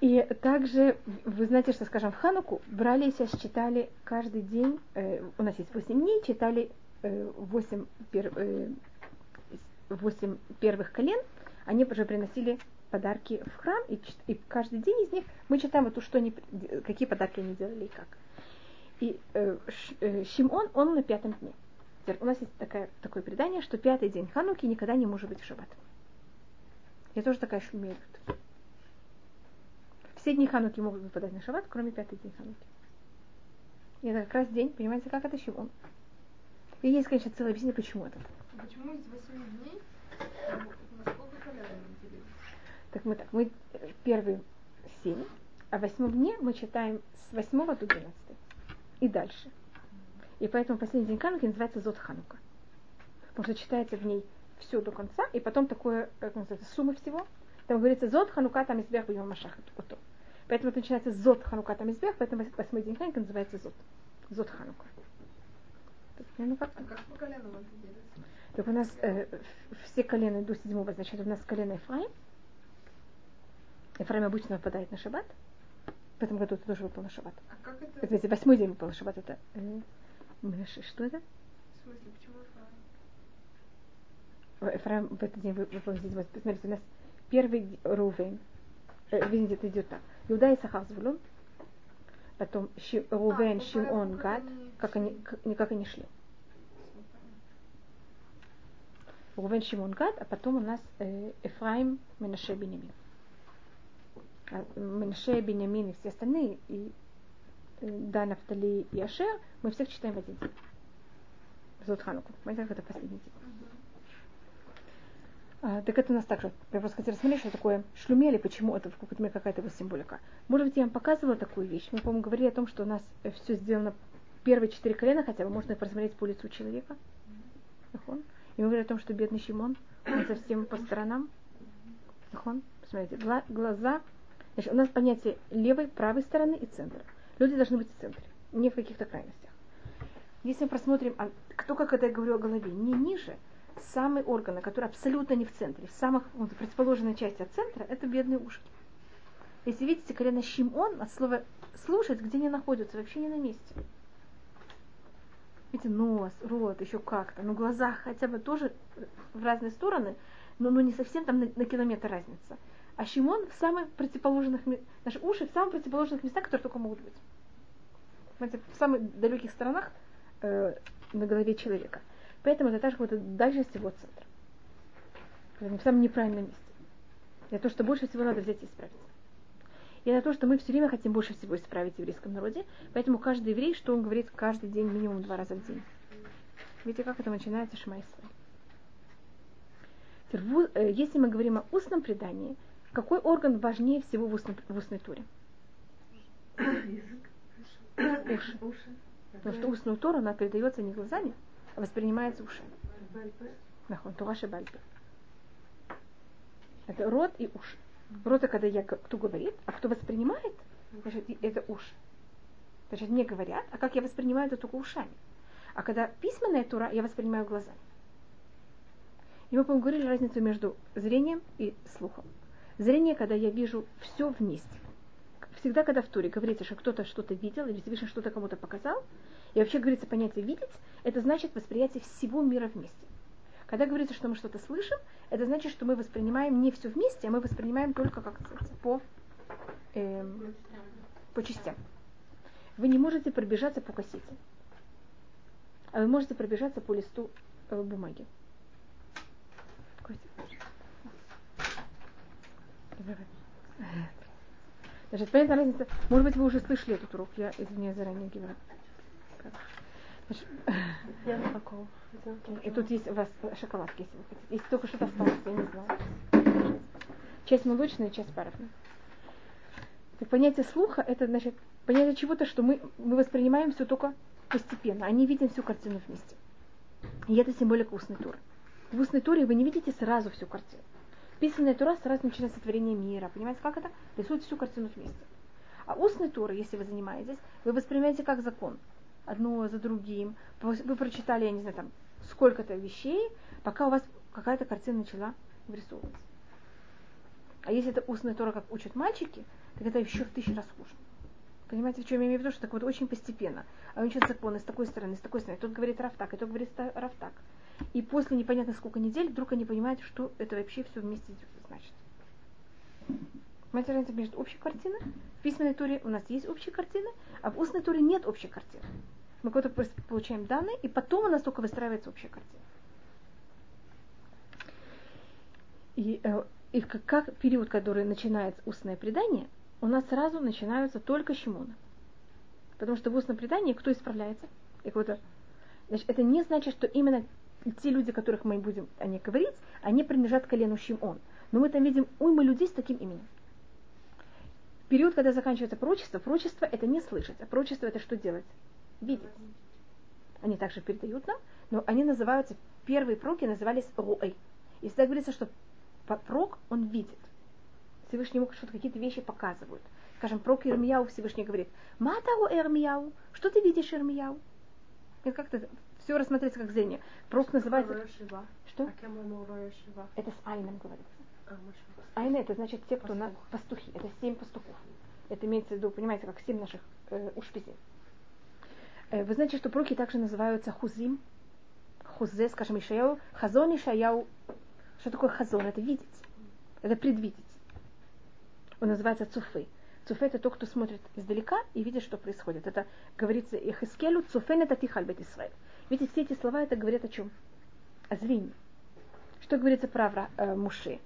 И также, вы знаете, что, скажем, в Хануку брали сейчас читали каждый день, э, у нас есть 8 дней, читали э, 8, пер, э, 8 первых колен, они уже приносили подарки в храм, и, и каждый день из них мы читаем, вот, что они, какие подарки они делали и как. И э, э, Шимон, он на пятом дне. У нас есть такая, такое предание, что пятый день Хануки никогда не может быть в шаббат. Я тоже такая шумею. Все дни Хануки могут выпадать на шаббат, кроме пятый день Хануки. И это как раз день, понимаете, как это Шимон. И есть, конечно, целое объяснение, почему это. Почему из восьми дней на сколько колен Так мы так, мы первые семь, а в восьмом дне мы читаем с восьмого до двенадцатой. И дальше. И поэтому последний день Хануки называется Зод Ханука. Потому что читается в ней все до конца, и потом такое, как называется, сумма всего. Там говорится Зод Ханука там избех бьем Машах. Поэтому это начинается Зод Ханука там избех, поэтому восьмой день Ханука называется Зод. Зод Ханука. Ну, как? А как по коленам это делится? Так у нас э, все колена до седьмого, значит, у нас колено Ефраим. Ефраим обычно выпадает на шаббат. В этом году это тоже выпал на шаббат. А как это? Это, восьмой день выпал на шаббат. Это э, что это? В смысле, почему Ефраим? Ефраим в этот день выпал на седьмой. Посмотрите, у нас первый Рувейн. Э, видите, это идет так. Иуда и Сахар Звулун. Потом Ши, Рувен, а, Шимон, как Гад. Как они, как, как они шли. Рувен, Шимон, Гад, а потом у нас э, Эфраим, Менаше, Бенемин. А Менаше, Бенемин и все остальные, и э, да, Нафтали и Ашер, мы всех читаем в один день. Зод Хануку. Понимаете, как это последний день. А, так это у нас также, я просто хотела рассмотреть, что такое шлюмели, почему это в какой-то мере какая-то его символика. Может быть, я вам показывала такую вещь. Мы, по-моему, говорили о том, что у нас все сделано первые четыре колена хотя бы, можно их просмотреть по лицу человека. И мы говорили о том, что бедный Шимон, он совсем по сторонам. Нахон. Посмотрите, гла- глаза. Значит, у нас понятие левой, правой стороны и центра. Люди должны быть в центре, не в каких-то крайностях. Если мы просмотрим, а кто, как это я говорю о голове, не ниже, самые органы, которые абсолютно не в центре, в самых вот, противоположной части от центра, это бедные ушки. Если видите, колено Шимон от слова слушать, где они находятся, вообще не на месте. Видите, нос, рот, еще как-то, но глаза хотя бы тоже в разные стороны, но, но не совсем там на, на километр разница. А Шимон в самых противоположных наши уши в самых противоположных местах, которые только могут быть. Знаете, в самых далеких сторонах э, на голове человека. Поэтому это так вот дальше всего центра. В самом неправильном месте. Это то, что больше всего надо взять и исправить. И это то, что мы все время хотим больше всего исправить в еврейском народе. Поэтому каждый еврей, что он говорит каждый день, минимум два раза в день. Видите, как это начинается Шмайство. Если мы говорим о устном предании, какой орган важнее всего в, устном, в устной туре? Уши. Потому что устную туру, она передается не глазами, а воспринимается ушами. Нахон, Тураши Бальпе. Это рот и уши. Рот, когда я, кто говорит, а кто воспринимает, значит, это уши. Значит, мне говорят, а как я воспринимаю это только ушами. А когда письменная тура, я воспринимаю глазами. И мы, по-моему, говорили разницу между зрением и слухом. Зрение, когда я вижу все вместе. Всегда, когда в туре говорится, что кто-то что-то видел, или Всевышний что-то кому-то показал, и вообще говорится понятие видеть, это значит восприятие всего мира вместе. Когда говорится, что мы что-то слышим, это значит, что мы воспринимаем не все вместе, а мы воспринимаем только как по, эм, по частям. Вы не можете пробежаться по кассете, а вы можете пробежаться по листу э, бумаги. Значит, понятна разница. Может быть, вы уже слышали этот урок. Я извиняюсь заранее. Я такого. И тут есть у вас шоколадки, если вы хотите. Если только что-то осталось, я не знаю. Часть молочная, часть паровная. Так понятие слуха, это значит понятие чего-то, что мы, мы воспринимаем все только постепенно, а не видим всю картину вместе. И это символика устной туры. В устной туре вы не видите сразу всю картину. Писанная тура сразу начинает сотворение мира. Понимаете, как это? Рисует всю картину вместе. А устной турой, если вы занимаетесь, вы воспринимаете как закон одно за другим. Вы прочитали, я не знаю, там, сколько-то вещей, пока у вас какая-то картина начала вырисовываться. А если это устная тора, как учат мальчики, так это еще в тысячу раз хуже. Понимаете, в чем я имею в виду, что так вот очень постепенно. А он учит законы с такой стороны, с такой стороны. Тот говорит Раф так, и тот говорит Раф так. И после непонятно сколько недель вдруг они понимают, что это вообще все вместе значит. Понимаете между общей картиной? В письменной туре у нас есть общая картина, а в устной туре нет общей картины. Мы какой-то получаем данные, и потом у нас только выстраивается общая картина. И, э, и как, как период, который начинается устное предание, у нас сразу начинаются только Шимона. Потому что в устном предании кто исправляется? И кто-то... Значит, это не значит, что именно те люди, которых мы будем о них говорить, они принадлежат колену Шимон. Но мы там видим уймы людей с таким именем. Период, когда заканчивается пророчество, пророчество это не слышать, а пророчество это что делать? Видеть. Они также передают нам, но они называются, первые проки назывались руэй. И всегда говорится, что прок, он видит. Всевышний ему что-то какие-то вещи показывают. Скажем, прок Ирмияу Всевышний говорит, Матару Ирмияу, что ты видишь, Ирмияу? Это как-то все рассматривается как зрение. Прок называется... Что? А это с Айном говорится. А, Айна это значит те, кто на пастухи. Это семь пастухов. Это имеется в виду, понимаете, как семь наших э, ушпизей. Э, вы знаете, что проки также называются хузим, хузе, скажем, Ишаяу, хазон Ишаяу. Что такое хазон? Это видеть. Это предвидеть. Он называется цуфы. Цуфе это тот, кто смотрит издалека и видит, что происходит. Это говорится Ихискелю, цуфен это тихаль бет Исраэль. Видите, все эти слова это говорят о чем? О зрении. Что говорится про Авра, э, Муше?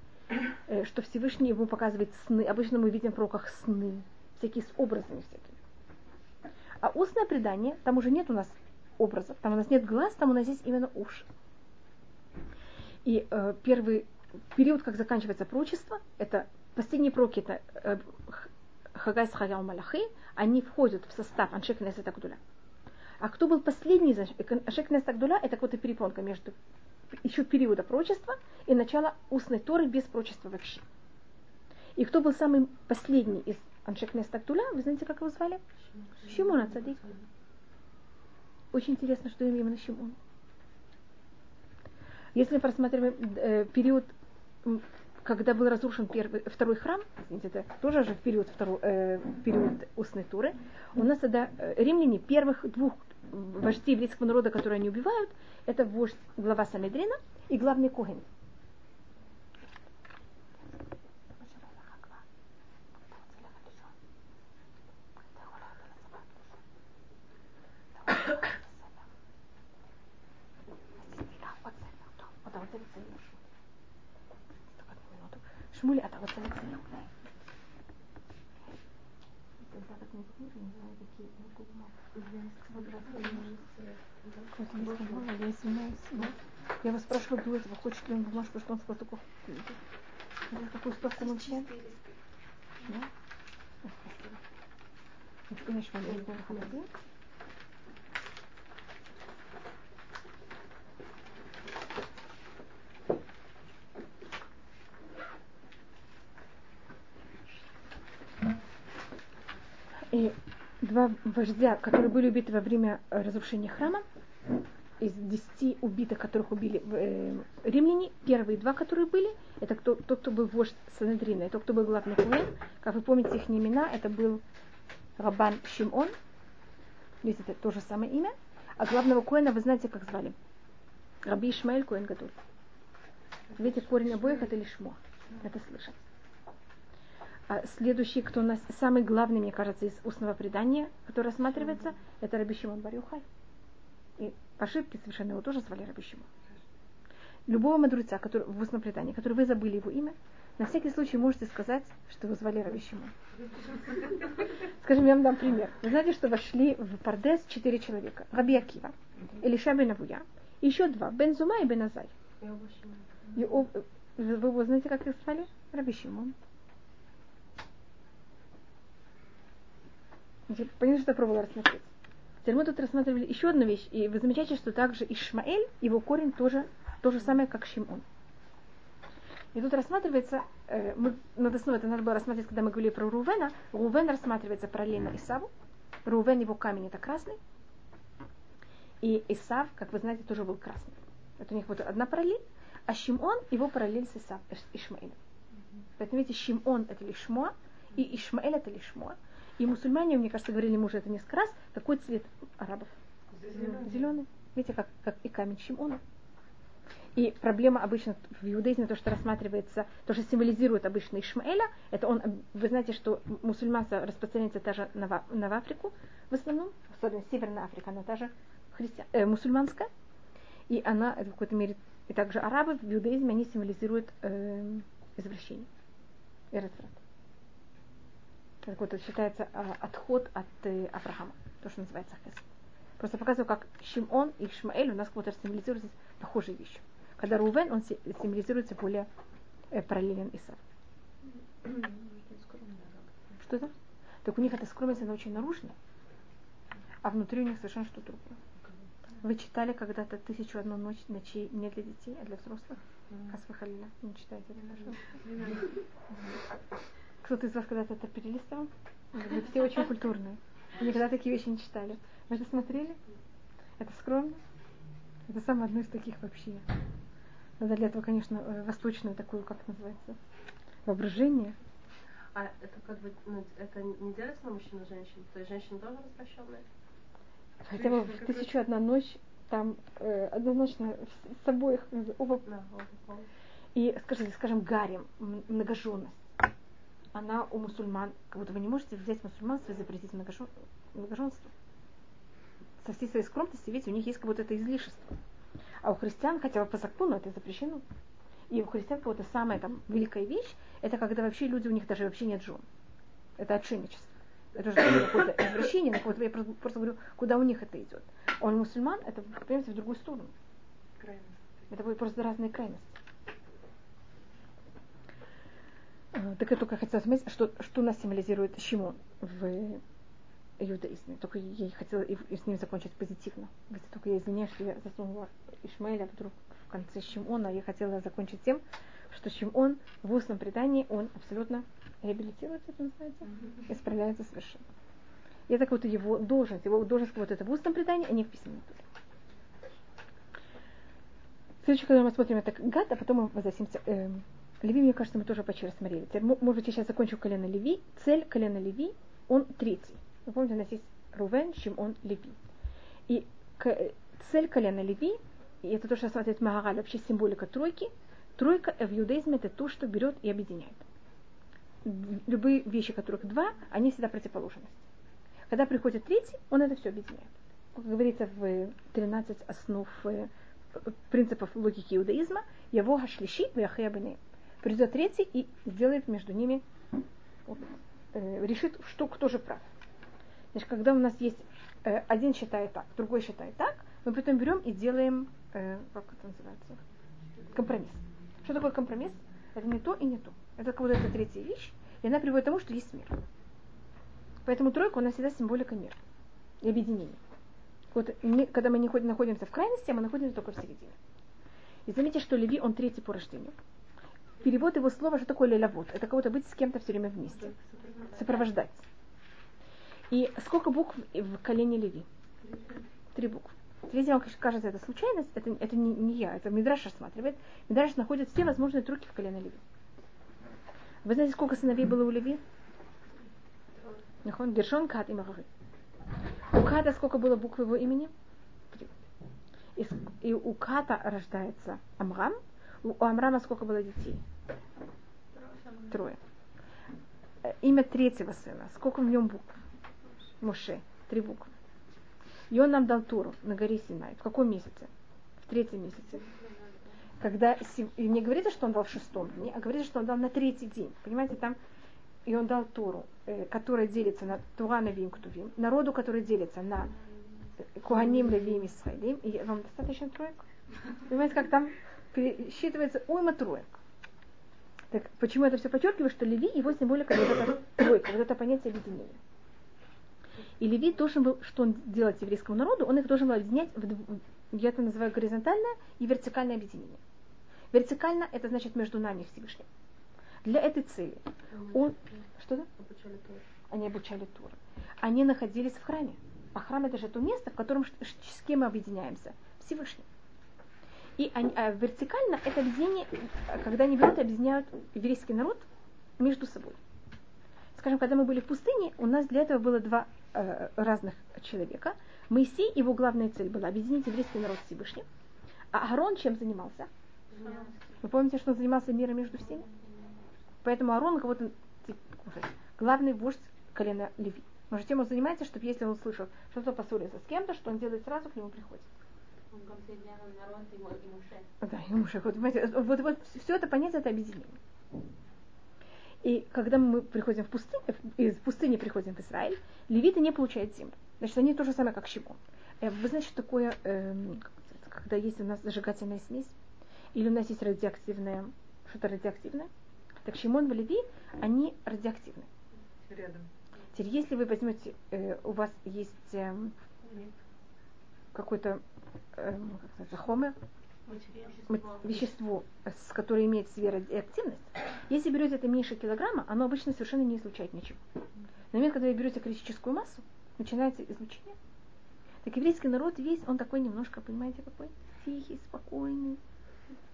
Э, что Всевышний ему показывает сны. Обычно мы видим в пророках сны, всякие с образами всякие. А устное предание, там уже нет у нас образов, там у нас нет глаз, там у нас есть именно уши. И э, первый период, как заканчивается пророчество, это последние пророки, это э, Хагай Схаяу Малахи, они входят в состав Аншек Агдуля. А кто был последний из Аншек Агдуля, это какая-то перепонка между еще периода пророчества и начала устной Торы без пророчества вообще. И кто был самый последний из Аншек Агдуля, вы знаете, как его звали? Шимон Цадик. Очень интересно, что именно Шимон. Если мы просматриваем э, период когда был разрушен первый, второй храм, извините, это тоже же в период, второй, э, период устной туры, у нас тогда э, римляне первых двух вождей еврейского народа, которые они убивают, это вождь глава Самедрина и главный Коген. Я извиняюсь. Я вас спрашивала до этого, хочет ли он бумажку, что он сказал только какую ставку мы взяли? Да? Спасибо. Конечно, он есть И два вождя, которые были убиты во время разрушения храма, из десяти убитых, которых убили э, римляне, первые два, которые были, это кто, тот, кто был вождь Санедрина, и тот, кто был главный куэн. Как вы помните их имена, это был Рабан Шимон, здесь это то же самое имя. А главного коина вы знаете, как звали? Раби Ишмаэль Коэн Гадуль. Видите, корень обоих это лишмо. Это слышать. А следующий, кто у нас самый главный, мне кажется, из устного предания, который рассматривается, это Раби Шимон Барюхай. И по ошибке совершенно его тоже звали Раби Шимон. Любого мудреца, который, в устном предании, который вы забыли его имя, на всякий случай можете сказать, что его звали Раби Шимон. Скажем, я вам дам пример. Вы знаете, что вошли в Пардес четыре человека. Раби Акива, Элиша бен Авуя, и еще два, Бен Зума и Бен Азай. И, вы, вы знаете, как их звали? Раби Шимон. Понятно, что я пробовала рассмотреть. Теперь мы тут рассматривали еще одну вещь, и вы замечаете, что также Ишмаэль, его корень тоже то же самое, как Шимон. И тут рассматривается, э, мы, надо снова это надо было рассматривать, когда мы говорили про Рувена. Рувен рассматривается параллельно Исаву. Рувен его камень это красный. И Исав, как вы знаете, тоже был красный. Это у них вот одна параллель. А Шимон его параллель с Исав, с Ишмаэлем. Поэтому видите, Шимон это Лишмо, И Ишмаэль это лишмо. И мусульмане, мне кажется, говорили ему уже это несколько раз, какой цвет арабов? Зеленый. Видите, как, как и камень Шимона. И проблема обычно в иудаизме, то, что рассматривается, то, что символизирует обычно Ишмаэля, это он, вы знаете, что мусульманство распространяется даже на, на Африку в основном, особенно Северная Африка, она тоже христиан, э, мусульманская. И она, в какой-то мере, и также арабы в иудаизме, они символизируют э, извращение. Эрицрат. Так вот, это считается э, отход от э, Авраама, то, что называется хесед. Просто показываю, как Шимон и Ишмаэль у нас как будто символизируют похожие вещи. Когда Рувен, он символизируется более э, параллелен Исав. Что это? Так у них эта скромность, она очень наружная, а внутри у них совершенно что-то другое. Вы читали когда-то «Тысячу одну ночь ночей» не для детей, а для взрослых? Хасвахалиля. Не читайте это, пожалуйста. Кто-то из вас когда-то это перелистывал? Вы все очень культурные. Вы никогда такие вещи не читали. Вы это смотрели? Это скромно? Это самое одно из таких вообще. Надо для этого, конечно, э, восточную такую, как называется, воображение. А это как бы, ну, это не делится на мужчин и женщин? То есть женщины тоже развращенные? Хотя бы в тысячу одна ночь там э, однозначно с обоих оба. Да, оба И скажите, скажем, гарем, многоженность. Она у мусульман, как будто вы не можете взять мусульманство и запретить многожен, многоженство. Со всей своей скромности, видите, у них есть как будто это излишество. А у христиан, хотя бы по закону, это запрещено. И у христиан как будто самая там великая вещь, это когда вообще люди, у них даже вообще нет жен. Это отшельничество. Это же какое-то извращение, но вот я просто, просто говорю, куда у них это идет. А он мусульман, это, понимаете, в другую сторону. Крайность. Это будет просто разные крайности. А, Так я только хотела сказать, что, что нас символизирует Шимон в иудаизме. Только я хотела и, и с ним закончить позитивно. Говорите, только я извиняюсь, что я засунула Ишмаэля вдруг в конце Шимона. Я хотела закончить тем, что Шимон в устном предании, он абсолютно реабилитируется, это называется, исправляется совершенно. И это как будто его должность, его должность вот это в устном предании, а не в письменном предании. Следующее, когда мы смотрим, это гад, а потом мы возвратимся. Э, Леви, мне кажется, мы тоже почти рассмотрели. Может быть, я сейчас закончу колено Леви. Цель колена Леви, он третий. Вы помните, у нас есть Рувен, Шимон, Леви. И цель колена Леви, и это то, что рассматривает Магараль, вообще символика тройки. Тройка в иудаизме это то, что берет и объединяет. Любые вещи, которых два, они всегда противоположность. Когда приходит третий, он это все объединяет. Как говорится в 13 основ э, принципов логики иудаизма, его хашлиши вяхебны. Придет третий и сделает между ними, э, решит, что кто же прав. Значит, когда у нас есть э, один считает так, другой считает так, мы потом берем и делаем, э, как это называется, компромисс. Что такое компромисс? Это не то и не то. Это как будто это третья вещь, и она приводит к тому, что есть мир. Поэтому тройка у нас всегда символика мира и объединения. Вот не, когда мы не ходим, находимся в крайности, а мы находимся только в середине. И заметьте, что Леви, он третий по рождению. Перевод его слова, что такое лелявод? Это кого-то быть с кем-то все время вместе. Сопровождать. И сколько букв в колене Леви? Три буквы. Если кажется это случайность, это, это не, не я, это Мидраш рассматривает. Мидраш находит все возможные трюки в колене Леви. Вы знаете, сколько сыновей было у Леви? Нахон, Гершон, Кат и Махари. У Ката сколько было букв его имени? Три. И у Ката рождается Амрам. У Амрама сколько было детей? Трое. Имя третьего сына. Сколько в нем букв? Моше. Три буквы. И он нам дал Туру на горе Синай. В каком месяце? В третьем месяце. Когда, и не говорится, что он дал в шестом дне, а говорится, что он дал на третий день. Понимаете, там и он дал Тору, э, которая делится на Тура Навим народу, который делится на Куаним Левим Исраилим. И вам достаточно троек? Понимаете, как там пересчитывается уйма троек. Так почему это все подчеркиваю, что Леви, его символика вот эта тройка, вот это понятие объединения. И Леви должен был, что он делать еврейскому народу, он их должен был объединять, в, я это называю горизонтальное и вертикальное объединение. Вертикально это значит между нами Всевышним. Для этой цели он... Что да? Они обучали Тур. Они находились в храме. А храм это же то место, в котором с кем мы объединяемся? Всевышним. И они, а вертикально это объединение, когда они берут и объединяют еврейский народ между собой. скажем, когда мы были в пустыне, у нас для этого было два э, разных человека. Моисей, его главная цель была объединить еврейский народ с Всевышним. А Аарон чем занимался? Вы помните, что он занимался миром между всеми? Поэтому Аарон кого-то главный вождь колена Леви. Но же тем он занимается, чтобы если он слышал, что кто-то поссорился с кем-то, что он делает сразу, к нему приходит. Да, и Муше. Вот, понимаете, вот, вот все это понятие, это объединение. И когда мы приходим в пустыню, из пустыни приходим в Израиль, левиты не получают землю. Значит, они то же самое, как Шимон. Э, вы знаете, что такое, э, когда есть у нас зажигательная смесь, или у нас есть радиоактивное, что-то радиоактивное, так Шимон и Леви, они радиоактивны. Рядом. Теперь, если вы возьмете, э, у вас есть э, какой-то э, хомер, вещество, с которое имеет в себе радиоактивность, если берете это меньше килограмма, оно обычно совершенно не излучает ничего. На момент, когда вы берете критическую массу, начинается излучение. Так еврейский народ весь, он такой немножко, понимаете, какой? Тихий, спокойный.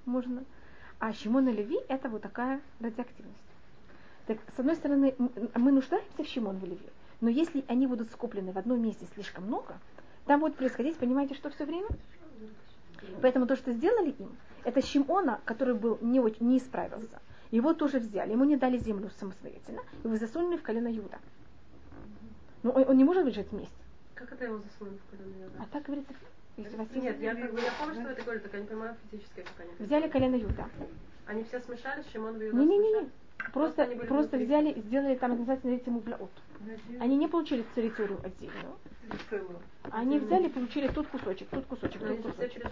Можно. А Шимон и Леви это вот такая радиоактивность. Так, с одной стороны, мы нуждаемся в Шимон и Леви, но если они будут скоплены в одном месте слишком много, там будет происходить, понимаете, что все время? Поэтому то, что сделали им, это Шимона, который был не, очень, не исправился. Его тоже взяли, ему не дали землю самостоятельно, его засунули в колено Юда. Но он, он не может жить вместе. Как это его засунули в колено Юда? А так говорится, если вас Нет, я, как бы, я помню, что это говорит, только я не понимаю физически, как они. Взяли колено Юда. Они все смешались, Шимон и Юда Не-не-не. Просто, просто взяли и сделали там, называется, называется мугляот. Они не получили территорию отдельную. Они взяли и получили тут кусочек, тут кусочек, все кусочек.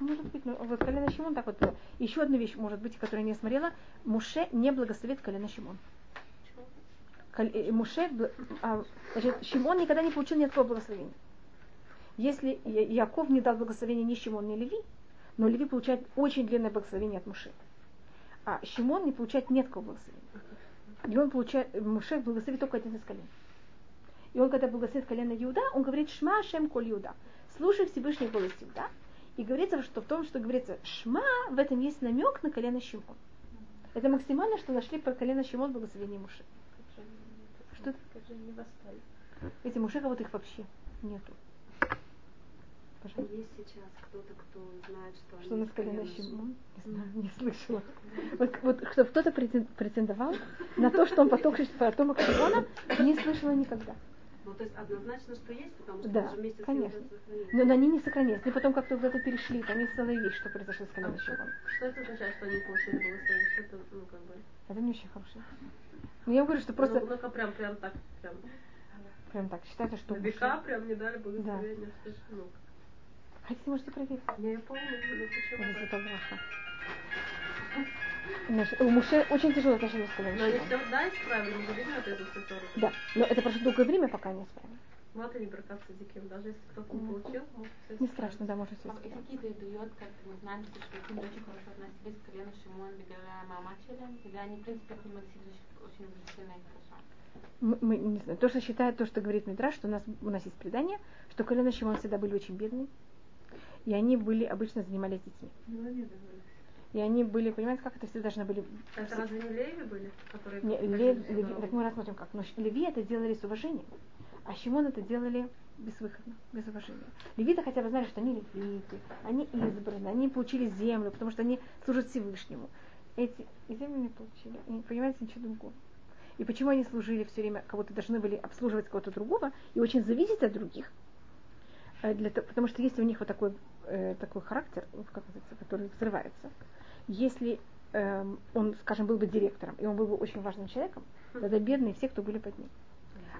Может быть, но вот колено Шимон так вот было. Еще одна вещь, может быть, которую я не смотрела. Муше не благословит колено Шимон. Э, Муше, а, значит, Шимон никогда не получил никакого благословения. Если Яков не дал благословения ни Шимон, ни Леви, но Леви получает очень длинное благословение от Муше. А Шимон не получает ни от кого благословения. И он получает, Муше благословит только один из колен. И он, когда благословит колено Иуда, он говорит Шма Шем Коль Иуда. Слушай Всевышний голос Иуда. И говорится, что в том, что говорится Шма, в этом есть намек на колено Шимон. Это максимально, что нашли про колено Шимон благословение Муше. Что же не восстали? Эти Муше кого-то их вообще нету. Пожалуйста. Есть сейчас кто-то, кто знает, что они Что нас с колена Шимон? Не знаю, не слышала. Вот, вот чтобы кто-то претен- претендовал на то, что он потомок, потомок Шимона, не слышала никогда. Ну, то есть однозначно, что есть, потому что Да, даже вместе с конечно. сохранится. Но они не сохранились. И потом как-то куда-то перешли. Там есть целая вещь, что произошло с колено Шимона. Что это означает, что они получили благословение? Что это, ну, как бы... Это не очень хорошо. Но я говорю, что просто Ну, ну-ка, прям, прям так, прям. прям так считается, что На века прям не дали благословения. Что ж, ну, Хотите, можете проверить. не, я помню, ну почему? Это Браха. Значит, У Муше очень тяжело отношение с коленом Но они Шимона. все, да, исправили, мы видим это из истории. Да, но это прошло долгое время, пока не исправили. Вот они бракаться диким. Даже если кто-то не Ну, получил, может все Не страшно, да, может все А исправить. какие-то дает, как мы знаем, что швейцин очень хорошо относились к колену Шимон, бегала мама Челем, когда они, в принципе, к нему относились очень уважительно и хорошо. Мы, мы не знаю, то, что считает, то, что говорит Мидраш, что у нас, у нас есть предание, что колено Шимон всегда были очень бедные, и они были, обычно занимались детьми. И они были, понимаете, как это все должны были... Это разве не Леви были, которые... Не, Лев- Леви- так мы рассмотрим как. Но Леви это делали с уважением, а Шимон это делали безвыходно, без уважения. Левиты хотя бы знали, что они левиты, они избраны, они получили землю, потому что они служат Всевышнему. Эти и землю не получили, и, понимаете, ничего другого. И почему они служили все время, кого-то должны были обслуживать кого-то другого и очень зависеть от других? Э, Для потому что если у них вот такой, э, такой характер, ну, как называется, который взрывается, если эм, он, скажем, был бы директором, и он был бы очень важным человеком, тогда бедные все, кто были под ним.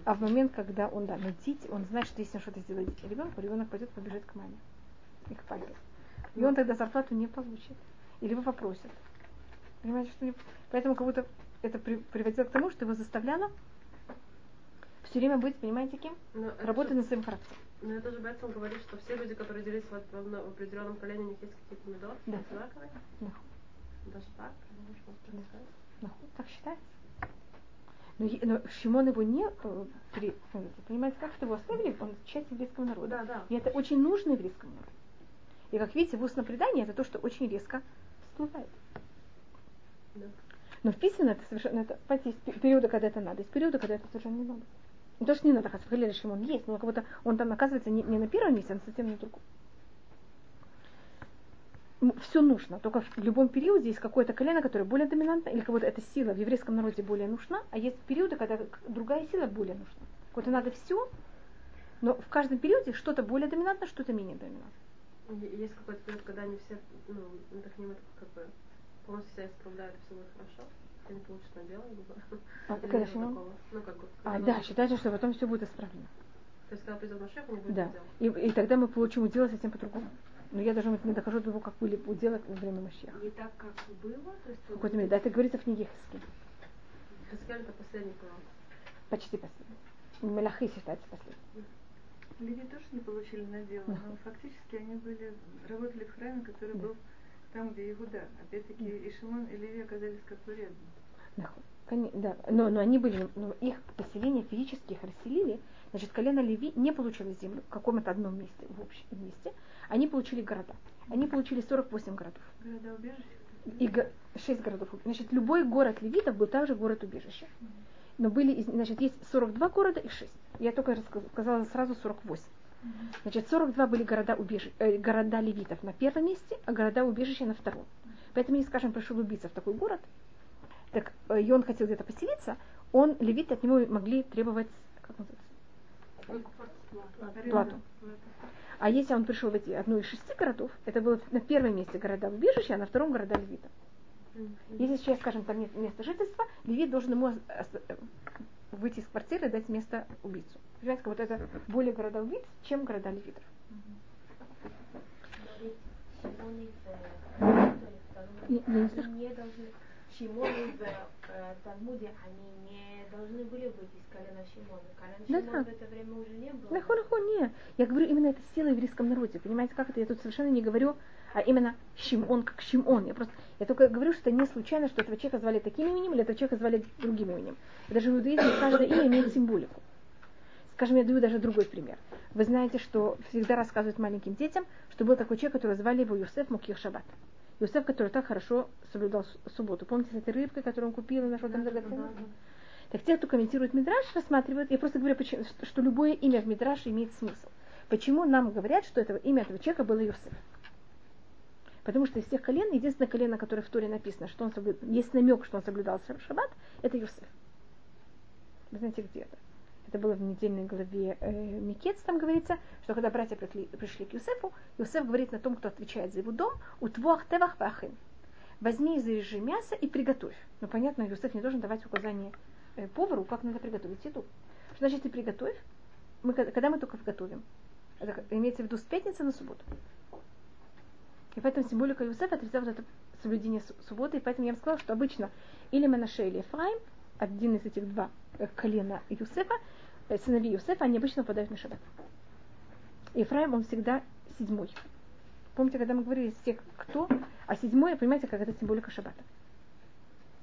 А в момент, когда он, да, но дети, он знает, что если он что-то сделает ребенку, ребенок пойдет побежит к маме и к папе. И он тогда зарплату не получит. Или его попросят. Понимаете, что не... Поэтому как будто это при- приводило к тому, что его заставляло все время быть, понимаете, кем? Но это Работать над своим характером. Но это же Бетсон говорит, что все люди, которые делись в, в, определенном колене, у них есть какие-то медот, Да. одинаковые. Да. Даже так, можешь можно сказать. Ну, так считается. Но, но Шимон его не э, при- э, понимаете, как что его оставили, он часть еврейского народа. Да, да. И это очень нужно еврейскому народу. И как видите, в устном предании это то, что очень резко всплывает. Да. Но в это совершенно, это, есть периоды, когда это надо, есть периоды, когда это совершенно не надо. Не то, что не надо, Хасфахалиль Шимон есть, но как будто он там оказывается не, не на первом месте, а совсем на другом. Все нужно, только в любом периоде есть какое-то колено, которое более доминантно, или кого-то эта сила в еврейском народе более нужна, а есть периоды, когда другая сила более нужна. Вот надо все, но в каждом периоде что-то более доминантно, что-то менее доминантно. Есть какой-то период, когда они все, ну, отдохнем, как бы полностью себя исправляют, все будет хорошо. Они получат на либо... А, нет такого. Ну, как бы, А, когда да, считайте, что потом все будет исправлено. То есть, когда придет Машех, них будет Да. И, и тогда мы получим удел совсем по-другому. Но я даже не дохожу до того, как были уделы во время Машеха. Не так, как было, то есть В какой-то мере. Да, это говорится в книге Хиски. Хискель это последний пророк. Почти последний. Малахи считается последним. Леви тоже не получили надел, Мгм. но фактически они были, работали в храме, который был там, где Иуда. Опять-таки и Шимон, и Леви оказались как бы рядом. Да, да. Но, но они были, но их поселение физически их расселили. Значит, колено Леви не получило землю в каком-то одном месте, в общем месте. Они получили города. Они получили 48 городов. Города убежища. И го- 6 городов. Значит, любой город левитов был также город убежища. Но были, значит, есть 42 города и 6. Я только раска- сказала сразу 48. Значит, 42 были города, убежи- э, города левитов на первом месте, а города убежища на втором. Поэтому, если, скажем, пришел убийца в такой город, так, э, и он хотел где-то поселиться, он, левиты от него могли требовать, как называется, плату. А если он пришел в эти одну из шести городов, это было на первом месте города убежища, а на втором города левита. Если сейчас, скажем, там нет места жительства, левит должен ему э, выйти из квартиры и дать место убийцу. Понимаете, как вот это более города убийц, чем города левитов. Шимон Не- не не должны, Шимон из э, Талмуде, они не должны были быть из колена Шимона. Колено Да, Шимона да. в это время уже не было. Легко, легко, не. Я говорю именно это сила в еврейском народе. Понимаете, как это? Я тут совершенно не говорю, а именно Шимон как Шимон. Я просто, я только говорю, что это не случайно, что этого человека звали таким именем, или этого человека звали другим именем. И даже в иудаизме каждое имя имеет символику. Скажем, я даю даже другой пример. Вы знаете, что всегда рассказывают маленьким детям, что был такой человек, которого звали его Юсеф Мукир Шаббат. Юсеф, который так хорошо соблюдал субботу. Помните с этой рыбкой, которую он купил и нашел там драгоценность? Так те, кто комментирует Мидраш, рассматривают, я просто говорю, почему- что, любое имя в Мидраше имеет смысл. Почему нам говорят, что этого, имя этого человека было Юсеф? Потому что из всех колен, единственное колено, которое в Торе написано, что он соблюдал, есть намек, что он соблюдал ша- шаббат, это Юсеф. Вы знаете, где это? Это было в недельной главе э, Микец, там говорится, что когда братья пришли, пришли к Юсефу, Юсеф говорит на том, кто отвечает за его дом, «Утвох тевах вахин». Возьми и зарежи мясо и приготовь. Ну, понятно, Юсеф не должен давать указания э, повару, как надо приготовить еду. Что значит ты приготовь? Мы, когда мы только готовим? Это имеется в виду с пятницы на субботу. И поэтому символика Юсефа отрицает вот это соблюдение су- субботы. И поэтому я вам сказала, что обычно или Менаше, или Ефраим, один из этих два колена Юсефа, э, сыновей Юсефа, они обычно попадают на шаббат. Ефраим, он всегда седьмой. Помните, когда мы говорили из всех кто, а седьмой, понимаете, как это символика шаббата.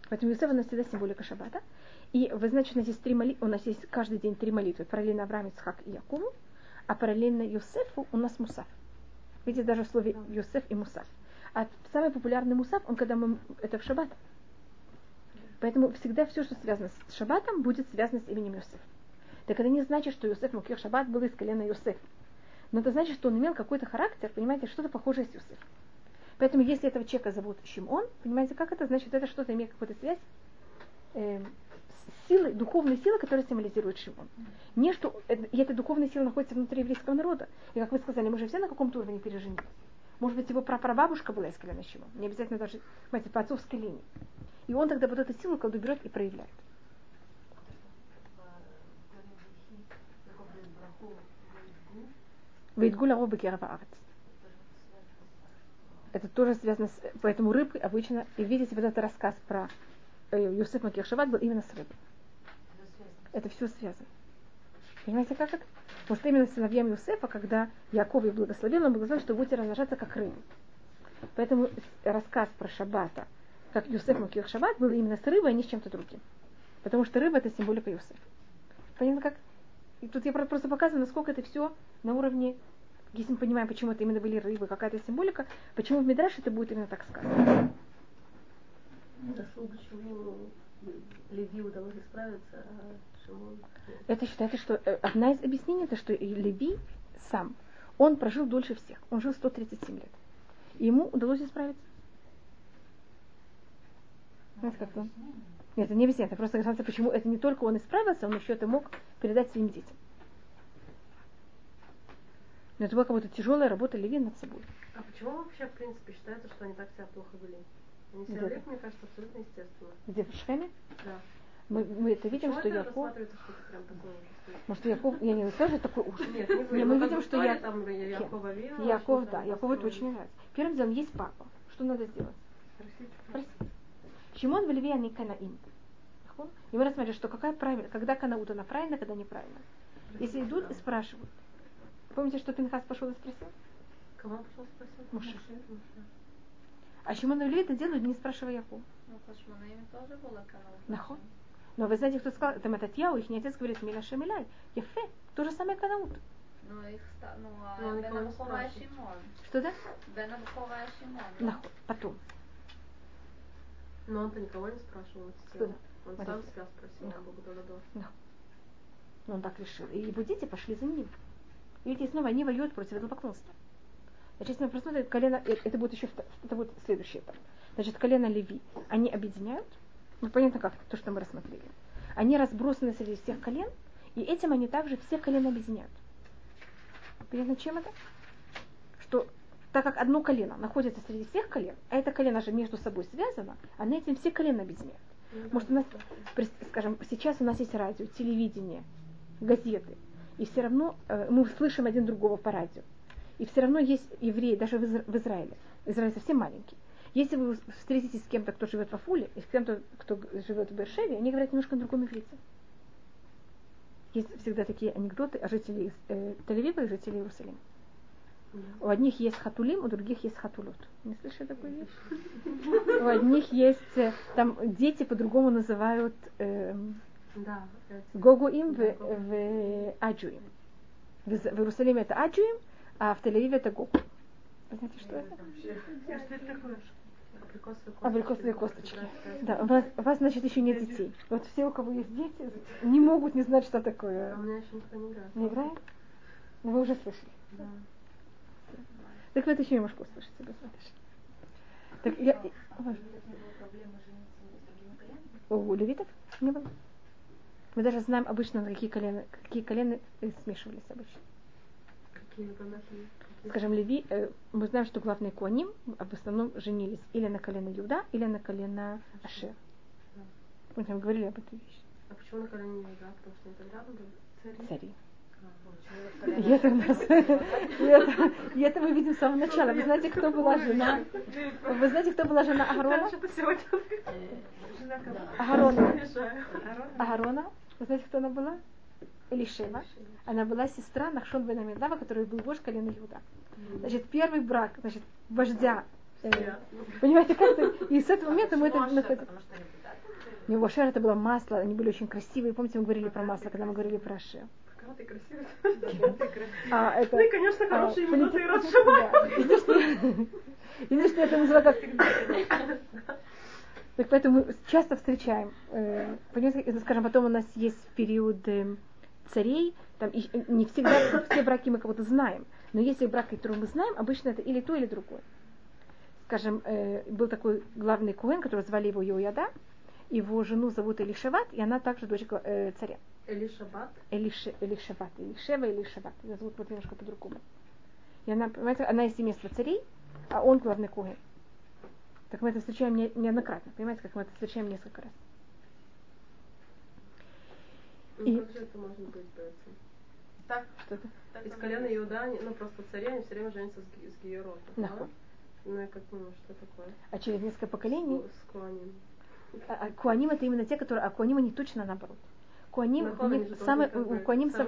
Поэтому Юсеф у нас всегда символика шаббата. И вы знаете, у нас есть три моли... у нас есть каждый день три молитвы. Параллельно Авраам, Ицхак и Якову, а параллельно Юсефу у нас Мусав. Видите, даже в слове Юсеф и Мусав. А самый популярный Мусав, он когда мы... Это в шаббат. Поэтому всегда все, что связано с шаббатом, будет связано с именем Юсеф. Так это не значит, что Юсеф Мукир Шаббат был из колена Юсеф. Но это значит, что он имел какой-то характер, понимаете, что-то похожее с Юсеф. Поэтому если этого человека зовут Шимон, понимаете, как это? Значит, это что-то имеет какую-то связь э, с силой, духовной силой, которая символизирует Шимон. Не что, и эта духовная сила находится внутри еврейского народа. И как вы сказали, мы же все на каком-то уровне переженились. Может быть, его прапрабабушка была из колена Шимон. Не обязательно даже, понимаете, по отцовской линии. И он тогда вот эту силу колду берет и проявляет. Вейтгуля робы арец. Это тоже связано с... Поэтому рыбы обычно... И видите, вот этот рассказ про э, Юсеф Макир Шаббат был именно с рыбой. Это все связано. Понимаете, как это? Потому что именно сыновьям Юсефа, когда Яков их благословил, он благословил, что будете размножаться как рыбы. Поэтому рассказ про Шаббата, как Юсеф Макир Шаббат, был именно с рыбой, а не с чем-то другим. Потому что рыба это символика Юсефа. Понятно как? И тут я про- просто показываю, насколько это все на уровне, если мы понимаем, почему это именно были рыбы, какая-то символика, почему в Мидраше это будет именно так сказано. Заслуга, почему Леви удалось исправиться, а Шимон... Это считается, что э, одна из объяснений, это что Леви сам, он прожил дольше всех. Он жил 137 лет. И ему удалось исправиться. Знаете, как он? Нет, это не объяснение, это просто говорится, почему это не только он исправился, он еще это мог передать своим детям. Но это была как будто тяжелая работа Леви над собой. А почему вообще, в принципе, считается, что они так себя плохо вели? Они себя вели, мне кажется, абсолютно естественно. Где в Шхеме? Да. Мы, мы это видим, Почему что это Яков... Может, Яков... Я не скажу, такой ужас. Нет, не вы. Мы видим, что я- там Якова Вина. Яков, да, Якову это очень нравится. Первым делом есть папа. Что надо сделать? Спросите. Спросить. Шимон в Леви, они канаим. И мы рассмотрели, что какая правильно, когда канаут, она правильно, когда неправильно. Если идут и спрашивают. Помните, что Пинхас пошел и спросил? Кого он пошел спросил? Муше. А Шимон и Леви это делают, не спрашивая Якова. Ну, Хашманаим тоже была канал. Нахон. Но вы знаете, кто сказал, это Мататьяу, их отец говорит, Миля Шемиляй, Ефе, то же самое канаут. Ну, их ста... ну, а Ну, никого Бен не Абухора и спрашивают. Шимон. Что да? Бен Абухора и Шимон. Нахон. Потом. Но он-то никого не спрашивал. да? Он Вот сам себя спросил, Да. он Богу дал Но он так решил. И его дети пошли за ним. И видите, снова они воюют против этого поклонства. Значит, если мы посмотрим, колено, э, это будет еще это будет следующий этап. Значит, колено Леви, они объединяют, ну понятно как, то, что мы рассмотрели. Они разбросаны среди всех колен, и этим они также все колено объединяют. Понятно, чем это? Что так как одно колено находится среди всех колен, а это колено же между собой связано, они этим все колено объединяют. Может, у нас, скажем, сейчас у нас есть радио, телевидение, газеты, и все равно э, мы слышим один другого по радио. И все равно есть евреи, даже в, Изра- в Израиле. Израиль совсем маленький. Если вы встретитесь с кем-то, кто живет в Афуле, и с кем-то, кто живет в Бершеве, они говорят немножко на другом иврите. Есть всегда такие анекдоты о жителях э, Тель-Авива и жителей Иерусалима. У одних есть хатулим, у других есть хатулот. Не слышали такую вещь? У одних есть, э, там дети по-другому называют эм, Да. эти- Гогуим в, Да, в Аджуим. В, Иерусалиме это Аджуим, а в Тель-Авиве это Гогу. Вы знаете, что это? А что это такое? Абрикосовые косточки. Да, Да, у вас, у вас, значит, еще нет детей. Вот все, у кого есть дети, не могут не знать, что А такое. у меня еще никто не играет. Не играет? Ну, вы уже слышали. Да. Так вы это еще немножко услышите, посмотришь. Так я... У левитов не было. Мы даже знаем обычно, на какие колена, какие колена э, смешивались обычно. Какие например, какие? Скажем, Леви, э, мы знаем, что главные коним в основном женились или на колено Юда, или на колено Ашер. Мы там говорили об этой вещи. А почему на колени не игра? Потому что рядом были? Цари. А, И это, нас- и это, и это мы видим с самого начала. Вы знаете, кто была жена? Вы знаете, кто была жена Агарона? Агарона. Агарона. Вы знаете, кто она была? Элишева. Она была сестра Нахшон бен Амидава, который был вождь колена Иуда. Значит, первый брак, значит, вождя. э, понимаете, как то И с этого момента мы это находим. У него Ашер это было масло, они были очень красивые. Помните, мы говорили про масло, когда мы говорили про Ашер. Красивая. А, это, Ну и, конечно, а, хорошие минуты и. Да. Единственное, это называется как... Так поэтому часто встречаем. э, Понимаете, это, скажем, потом у нас есть период э, царей, там и- не всегда все браки мы кого-то знаем, но если брак, который мы знаем, обычно это или то, или другое. Скажем, э, был такой главный куэн, который звали его Йояда, его жену зовут Элишеват, и она также дочь э, царя. Или шаббат. Элише, Элишеват, Элишева, Элишеват. Ее зовут вот немножко по-другому. И она, понимаете, она из семейства царей, а он главный куэн. Так мы это встречаем не- неоднократно, понимаете, как мы это встречаем несколько раз. Ну, И- как же это может быть, поэтому? Так, Что-то. так Из колена. Иуда, они- ну просто цари, они все время женятся с, с Гиерота. Нахуй. Ну и как думаю, что такое? А через несколько поколений, С Куаним. а, а куаним это именно те, которые, а куаним они точно наоборот. Куаним, у них самый, у куаним сам,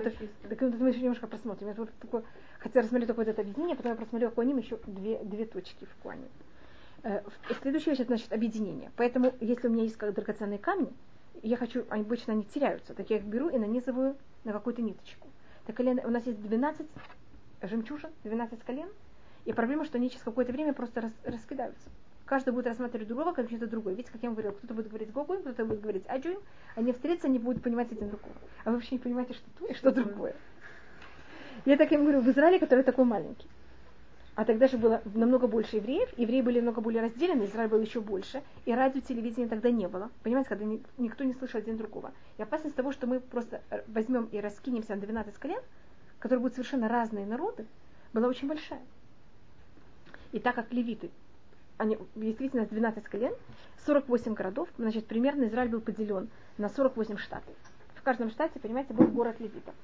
так это мы еще немножко просмотрим. Это вот такое, хотя рассмотрели только вот это объединение, потом я просмотрела куаним еще две, две точки в куаним. Э, Следующая вещь, это значит объединение. Поэтому, если у меня есть как драгоценные камни, я хочу, обычно они теряются, так я их беру и нанизываю на какую-то ниточку. Так колено, у нас есть 12 жемчужин, 12 колен, и проблема, что они через какое-то время просто рас- раскидаются. Каждый будет рассматривать другого как что-то другое. Видите, как я вам говорила, кто-то будет говорить Гогуем, кто-то будет говорить Аджуем. Они встретятся, они будут понимать один другого. А вы вообще не понимаете, что то и что другое. Я так им говорю, в Израиле, который такой маленький. А тогда же было намного больше евреев, евреи были намного более разделены, Израиль был еще больше, и радио, телевидения тогда не было. Понимаете, когда ни- никто не слышал один другого. И опасность того, что мы просто э, возьмем и раскинемся на 12 колен, которые будут совершенно разные народы, была очень большая. И так как левиты, они действительно 12 колен, 48 городов, значит, примерно Израиль был поделен на 48 штатов. В каждом штате, понимаете, был город левитов.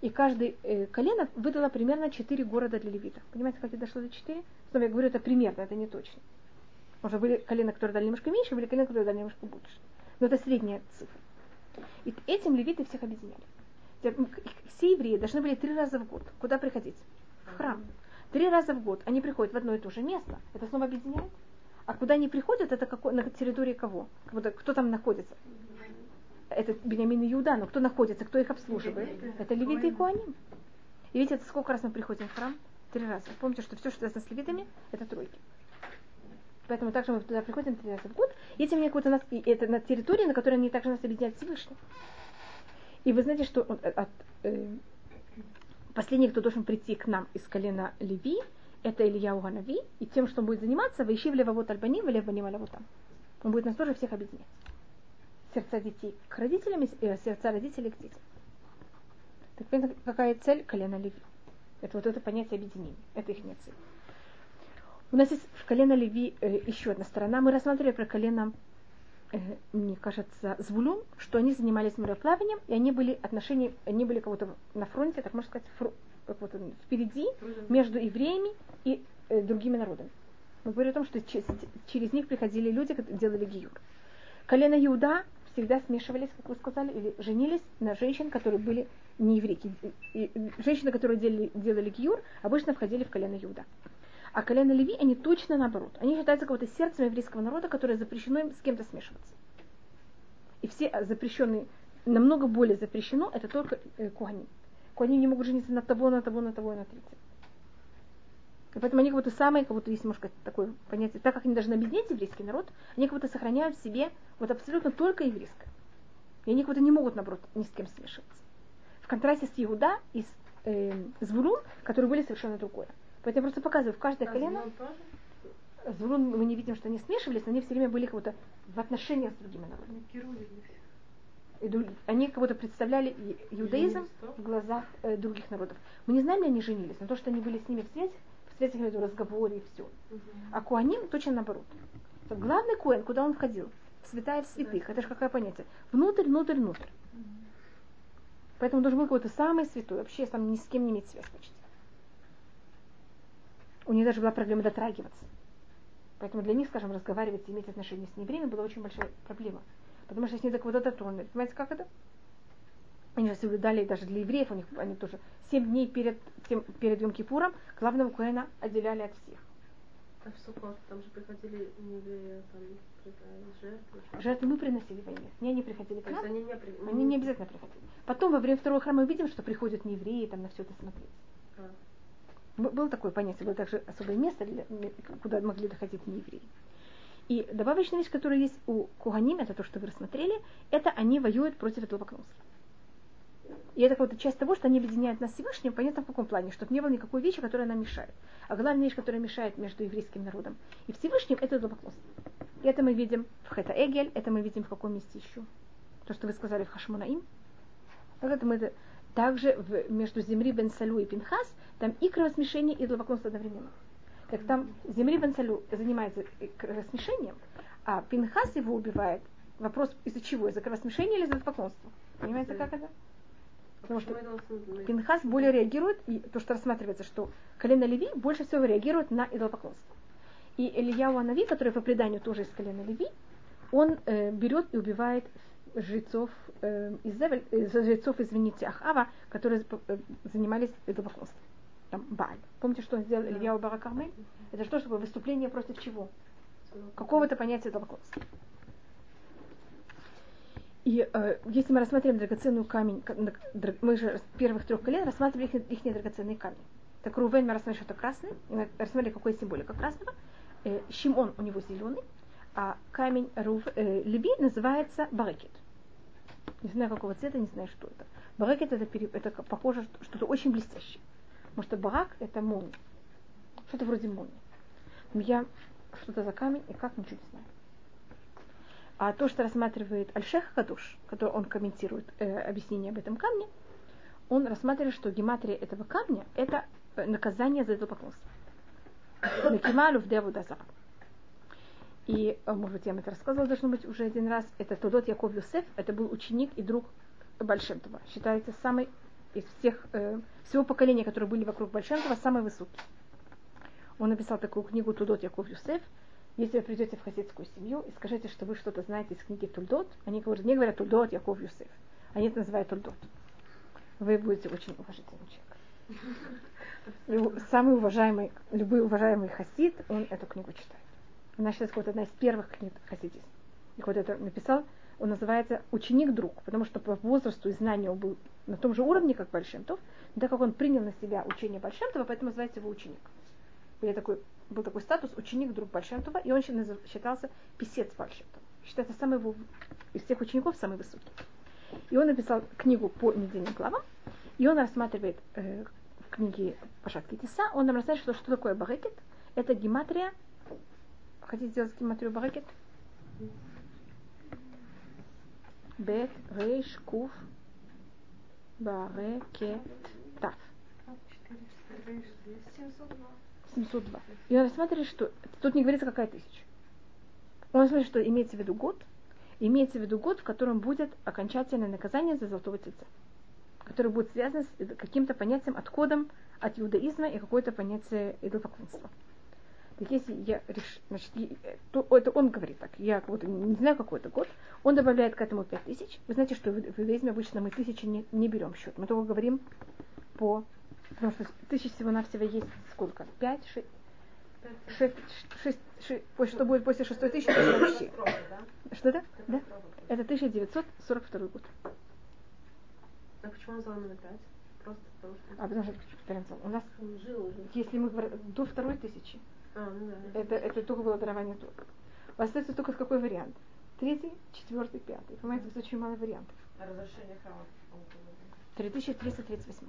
И каждый э, колено выдало примерно 4 города для левитов. Понимаете, как это дошло до 4? Снова я говорю, это примерно, это не точно. Может, были колена, которые дали немножко меньше, были колена, которые дали немножко больше. Но это средняя цифра. И этим левиты всех объединяли. Все евреи должны были три раза в год. Куда приходить? В храм. Три раза в год они приходят в одно и то же место. Это снова объединяет. А куда они приходят, это какой, на территории кого? Кто там находится? Это Бениамин и Иуда, но кто находится, кто их обслуживает? Это левиты и Куаним. И видите, это сколько раз мы приходим в храм? Три раза. Помните, что все, что связано с левитами, это тройки. Поэтому также мы туда приходим три раза в год. И этим они какой-то нас, и это на территории, на которой они также нас объединяют Всевышний. И вы знаете, что он, э, от, э, последний, кто должен прийти к нам из колена Леви, это Илья Уганави, и тем, что он будет заниматься, Ваиши в Левовод Альбаним, в Левбаним Алявотам. Он будет нас тоже всех объединять. Сердца детей к родителям, э, сердца родителей к детям. Так какая цель колена Леви? Это вот это понятие объединения. Это их цель. У нас есть в колено Леви э, еще одна сторона. Мы рассматривали про колено, мне кажется, Звулун, что они занимались мореплаванием, и они были отношения, они были кого-то на фронте, так можно сказать, фру- как вот впереди, между евреями и э, другими народами. Мы говорим о том, что через, через них приходили люди, которые делали гиюр. Колено Иуда всегда смешивались, как вы сказали, или женились на женщин, которые были не еврейки. И Женщины, которые делали, делали гиюр, обычно входили в колено Иуда. А колено Леви, они точно наоборот. Они считаются как-то сердцем еврейского народа, которое запрещено им с кем-то смешиваться. И все а, запрещенные, намного более запрещено, это только э, куани. Куани не могут жениться на того, на того, на того и на третьего. И поэтому они как будто самые, как будто есть, можно сказать, такое понятие, так как они должны объединять еврейский народ, они как будто сохраняют в себе вот абсолютно только еврейское. И они как будто не могут, наоборот, ни с кем смешиваться. В контрасте с Иуда и с э, Звулун, которые были совершенно другое. Поэтому я просто показываю, в каждое колено, Звулун мы не видим, что они смешивались, но они все время были как будто в отношениях с другими народами. Ду- они как будто представляли иудаизм в глазах э, других народов. Мы не знаем, ли они женились, но то, что они были с ними в связи, в связи, виду, разговоре и все. А Куаним точно наоборот. Главный Куэн, куда он входил? Святая в святых. Это же какое понятие? Внутрь, внутрь, внутрь. Поэтому он должен был какой-то самый святой. Вообще там ни с кем не иметь связь почти. У них даже была проблема дотрагиваться. Поэтому для них, скажем, разговаривать и иметь отношения с неевреями была очень большая проблема. Потому что если они до кого-то дотронули. Понимаете, как это? Они же соблюдали даже для евреев, у них они тоже семь дней перед, тем, перед Йом Кипуром главного Куэна отделяли от всех. А в Суккот там же приходили не евреи, там жертвы. Жертвы мы приносили войне. Не они приходили к нам, они не при... они не обязательно приходили. Потом во время второго храма мы видим, что приходят не евреи там на все это смотреть. Было такое понятие, было также особое место, для- куда могли доходить не евреи. И добавочная вещь, которая есть у Куганим, это то, что вы рассмотрели, это они воюют против идолопоклонства. И это вот часть того, что они объединяют нас с Всевышним, понятно в каком плане, чтобы не было никакой вещи, которая нам мешает. А главная вещь, которая мешает между еврейским народом и Всевышним, это идолопоклонство. И это мы видим в Хета Эгель, это мы видим в каком месте еще. То, что вы сказали в Хашмунаим. Вот это мы это- также в, между Земри бен Салю и Пинхас, там и кровосмешение, и идолопоклонство одновременно. Так там Земри бен Салю занимается кровосмешением, а Пинхас его убивает. Вопрос из-за чего? Из-за кровосмешения или из-за идолопоклонства? Понимаете, как это? Потому что Пинхас более реагирует, и то, что рассматривается, что колено Леви больше всего реагирует на идолопоклонство. И Ильяу Анави, который по преданию тоже из колена Леви, он э, берет и убивает жрецов, э, из Зевель- э, жрецов, извините, Ахава, которые э, занимались идолопоклонством. Там Бааль. Помните, что сделал Ильяу Баракармель? Это что, чтобы выступление против чего? Какого-то понятия идолопоклонства. И э, если мы рассматриваем драгоценную камень, мы же с первых трех колен рассматривали их, их драгоценные камни. Так Рувен мы рассмотрели, что это красный, и мы рассмотрели, какой символика красного. э, Шимон у него зеленый, а камень Рув, э, Леви называется Барекет. Не знаю какого цвета, не знаю что это. Барекет это, пере- это похоже что- что-то очень блестящее. Потому что барак это молния. Что-то вроде молнии. Но я что-то за камень и как ничего не знаю. А то, что рассматривает Альшех Кадуш, который он комментирует э, объяснение об этом камне, он рассматривает, что гематрия этого камня – это э, наказание за это поклонство. Накималю в Деву Дазара. И, э, может быть, я вам это рассказывала, должно быть, уже один раз. Это Тодот Яков Юсеф, это был ученик и друг Большемтова. Считается самый из всех, э, всего поколения, которые были вокруг Большемтова, самый высокий. Он написал такую книгу Тудот Яков Юсеф. Если вы придете в хасидскую семью и скажете, что вы что-то знаете из книги Тульдот, они говорят, не говорят Тульдот Яков Юсеф. Они это называют Тульдот. Вы будете очень уважительным человеком. Самый уважаемый, любой уважаемый хасид, он эту книгу читает. Она считается вот одна из первых книг хасидизма. И вот это написал, он называется «Ученик-друг», потому что по возрасту и знанию он был на том же уровне, как Большемтов, но так как он принял на себя учение Большемтова, поэтому называется его ученик. Был такой, был такой статус ученик-друг Большемтова, и он считался писец Большемтова. Считается самый его, из всех учеников самый высокий. И он написал книгу по недельным главам, и он рассматривает э, в книге Пашатки Тиса, он нам рассказывает, что, что такое барекет. Это гематрия. Хотите сделать гематрию барекет? Бет, рейш, куф, барекет, тав. 702. И он рассматривает, что тут не говорится, какая тысяча. Он рассматривает, что имеется в виду год, имеется в виду год, в котором будет окончательное наказание за золотого тельца, который будет связан с каким-то понятием, отходом от иудаизма и какое-то понятие идолопоклонства. Если я реш... значит, э, то это он говорит так, я как будто не знаю какой это год, он добавляет к этому пять тысяч. Вы знаете, что в иудаизме обычно мы тысячи не, не берем в счет, мы только говорим по... Потому что тысяч всего-навсего есть сколько? Пять, шесть, шесть, шесть, шесть- что будет после шестой тысячи, это вообще. Что это? Да? Это 1942 год. А почему он именно пять? Просто потому что... А потому что, у нас, если мы говорим до второй тысячи, А, ну да. это, это только было дарование вас остается только какой вариант? Третий, четвертый, пятый. Понимаете, это очень мало вариантов. А разрушение храма он когда был? 3338.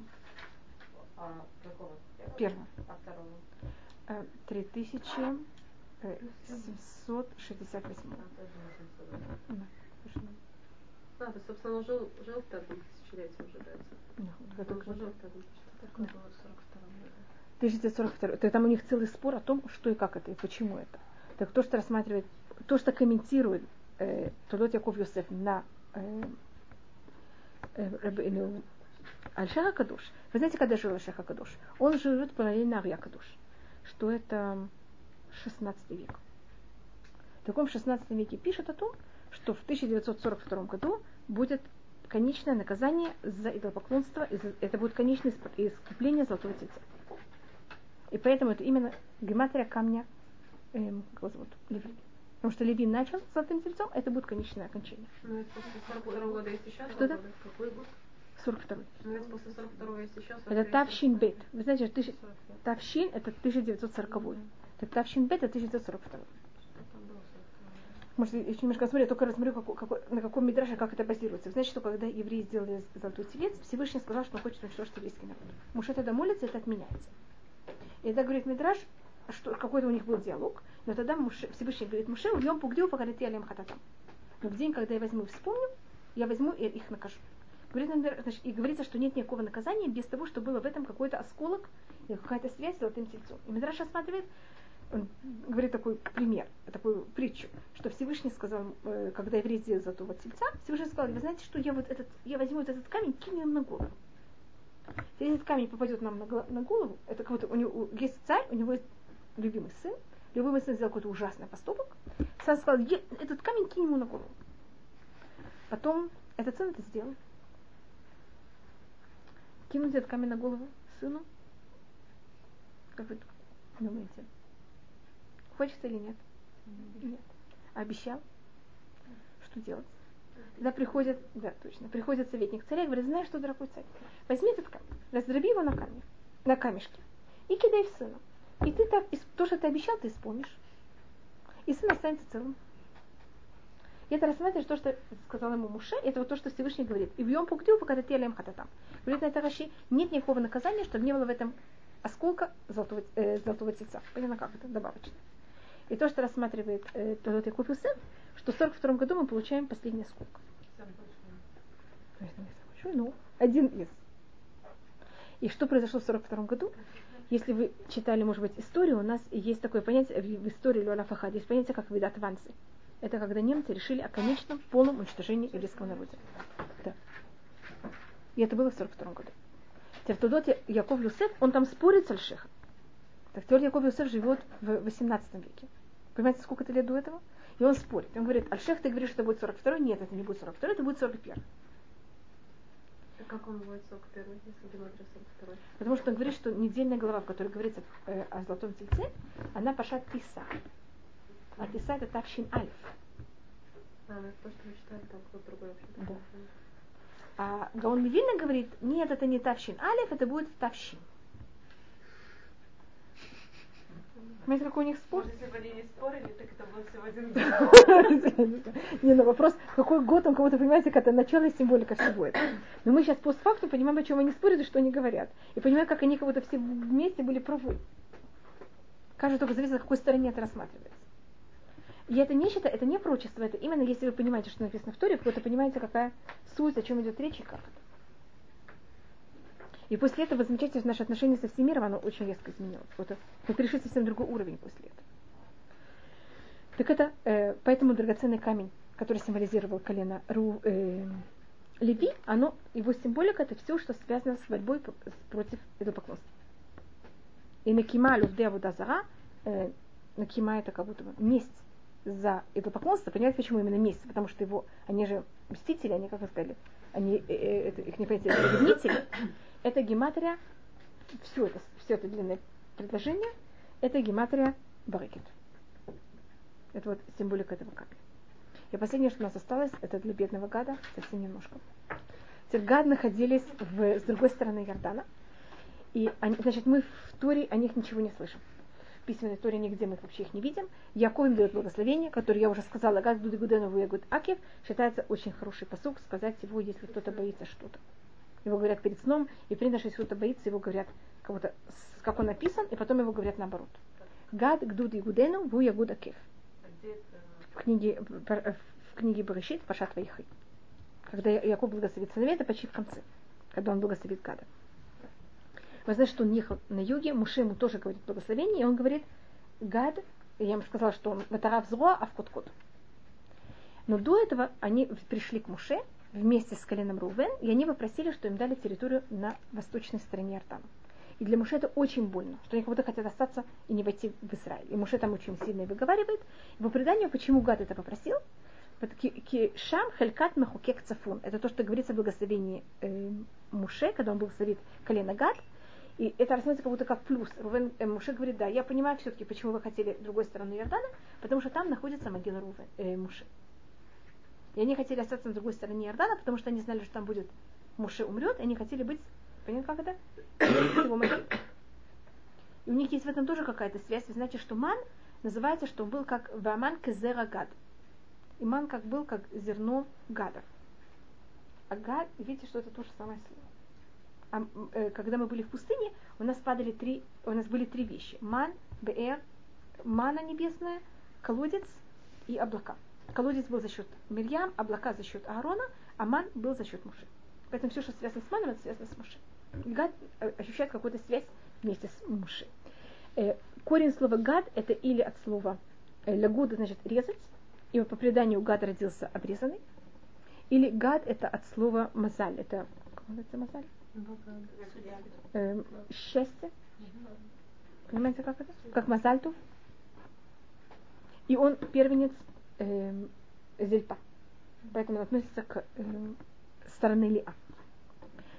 А какого? Первого. А второго? Э, 3768. А, тоже не 700. Да, совершенно. А, то, собственно, он жил, жил в пятом тысячелетии уже, да? Да, Он жил в пятом тысячелетии. Такое было в 42 году. 1942. То там у них целый спор о том, что и как это, и почему это. Так то, что рассматривает, то, что комментирует э, Тодот Яков Йосеф на э, э, Альшаха Кадуш. Вы знаете, когда жил Альшаха Кадуш? Он живет параллельно Арья Кадуш. Что это 16 век. В 16 веке пишет о том, что в 1942 году будет конечное наказание за идолопоклонство, это будет конечное искупление золотого тельца. И поэтому это именно гематрия камня, эм, как его зовут, Леви. Потому что Леви начал с золотым тельцом, это будет конечное окончание. Ну, ведь после 42 года есть еще Что да? Какой год? 42 Ну, ведь после 42 есть еще Это Тавщин Бет. Вы знаете, что тысяч- Тавщин это 1940. Так Тавщин Бет это 1942. Может, еще немножко смотрю, я только рассмотрю, какой, какой- на каком мидраше, как это базируется. Знаете, что когда евреи сделали золотой телец, Всевышний сказал, что он хочет уничтожить еврейский народ. Муж тогда молится, это отменяется. И тогда говорит Мидраш, что какой-то у них был диалог, но тогда Муше, Всевышний говорит Муше, уйдем пугдю, покорите алем хататам. Но в день, когда я возьму и вспомню, я возьму и их накажу. Говорит, значит, и говорится, что нет никакого наказания без того, что было в этом какой-то осколок или какая-то связь с золотым тельцом. И Мидраш рассматривает, он говорит такой пример, такую притчу, что Всевышний сказал, э, когда еврей сделал золотого тельца, Всевышний сказал, вы знаете, что я вот этот, я возьму вот этот камень, кину им на голову. Если этот камень попадет нам на, на голову, это будто у него есть царь, у него есть любимый сын, любимый сын сделал какой-то ужасный поступок, сам сказал, «Е- этот камень кинь ему на голову. Потом этот сын это сделал. Кинуть этот камень на голову сыну. Как вы думаете? Хочется или нет? Нет. А обещал? Что делать? Тогда приходит, да, точно, приходит советник царя и говорит, знаешь что, дорогой царь, возьми этот камень, раздроби его на камне, на камешке и кидай в сына. И ты так, то, что ты обещал, ты исполнишь. и сын останется целым. И это рассматривает то, что сказал ему Муше, это вот то, что Всевышний говорит. И в Йом Пугдю, пока ты телем хататам. Говорит на это Раши, нет никакого наказания, чтобы не было в этом осколка золотого, э, золотого тельца. Понятно, как это добавочно. И то, что рассматривает э, тот Яков Юсеф, что в 42 году мы получаем последний самый большой, но один из. И что произошло в 42 году? Если вы читали, может быть, историю, у нас есть такое понятие в истории Лёля Фахад, есть понятие как видат вансы. Это когда немцы решили о конечном полном уничтожении еврейского народа. Да. И это было в 42 году. Теперь в Тудоте Яков Юсеф, он там спорит с Альшехом. Так теперь Яков Юсеф живет в 18 веке. Понимаете, сколько это лет до этого? И он спорит. Он говорит, Альшех, ты говоришь, что это будет 42 Нет, это не будет 42 это будет 41 А как он будет 41 если гематрия 42 Потому что он говорит, что недельная глава, в которой говорится э, о золотом тельце, она пошат Тиса. А Тиса это Тавшин Альф. А, ну, то, что мы читали, там кто-то другой вообще. Да. А Гаон Мивина говорит, нет, это не Тавшин Алиф, это будет Тавшин. Понимаете, какой у них спор? Может, если бы они не спорили, так это был всего один год. Не, ну вопрос, какой год он кого-то, понимаете, как это начало и символика всего этого. Но мы сейчас постфактум понимаем, о чем они спорят и что они говорят. И понимаем, как они кого-то все вместе были правы. Каждый только зависит, на какой стороне это рассматривается. И это не считаю, это не прочество, это именно если вы понимаете, что написано в Торе, вы понимаете, какая суть, о чем идет речь и как это. И после этого, замечательно, что наше отношение со всем миром, оно очень резко изменилось. Вот мы перешли совсем другой уровень после этого. Так это, э, поэтому драгоценный камень, который символизировал колено Ру, э, Леви, оно, его символика это все, что связано с борьбой против идолопоклонства. И Накима Лювде Авудазара, э, Накима это как будто бы месть за идолопоклонство. Понимаете, почему именно месть? Потому что его, они же мстители, они, как вы сказали, они, э, э, это, их не понятие, это ревнители. Это гематрия, все это, все это длинное предложение, это гематрия Барекет. Это вот символика этого камня. И последнее, что у нас осталось, это для бедного гада совсем немножко. Теперь гад находились в, с другой стороны Иордана. И они, значит, мы в Туре о них ничего не слышим. В письменной Торе нигде мы вообще их не видим. Яков им дает благословение, которое я уже сказала, гад дуды гудену ягуд акев, считается очень хороший посук сказать его, если кто-то боится что-то. Его говорят перед сном, и принято, если кто-то боится, его говорят, как, будто, как он написан, и потом его говорят наоборот. Гад гдуд ягудену ву ягуд акев. В книге, в книге Барышит Пашат Вайхы. Когда Яков благословит сыновей, это почти в конце, когда он благословит Гада. Вы знаете, что он ехал на юге, Муше ему тоже говорит благословение, и он говорит, Гад, я ему сказала, что он Ватарав зло, а в кот-кот. Но до этого они пришли к Муше, вместе с коленом Рувен, и они попросили, что им дали территорию на восточной стороне Иордана. И для Муше это очень больно, что они как будто хотят остаться и не войти в Израиль. И Муше там очень сильно выговаривает. И по преданию, почему Гад это попросил? Шам хелькат мехукек цафун. Это то, что говорится в благословении э, Муше, когда он благословит колено Гад. И это рассматривается как будто как плюс. Рувен, э, Муше говорит, да, я понимаю все-таки, почему вы хотели другой стороны Иордана, потому что там находится могила Рувен, э, Муше. И они хотели остаться на другой стороне Иордана, потому что они знали, что там будет Муше умрет, и они хотели быть, понимаете, как это? И у них есть в этом тоже какая-то связь. Вы знаете, что ман называется, что он был как ваман кезера гад. И ман как был как зерно гадов. А гад, видите, что это то же самое слово. А, э, когда мы были в пустыне, у нас падали три, у нас были три вещи. Ман, бр, мана небесная, колодец и облака. Колодец был за счет Мирьям, облака за счет Аарона, а ман был за счет Муши. Поэтому все, что связано с маном, это связано с Муши. Гад э, ощущает какую-то связь вместе с Муши. Э, корень слова гад это или от слова э, лягуда, значит резать, и по преданию гад родился обрезанный, или гад это от слова мазаль, это как называется мазаль? Э, счастье. Понимаете, как это? Как мазальту. И он первенец э, зельпа. Поэтому он относится к э, стороны Лиа.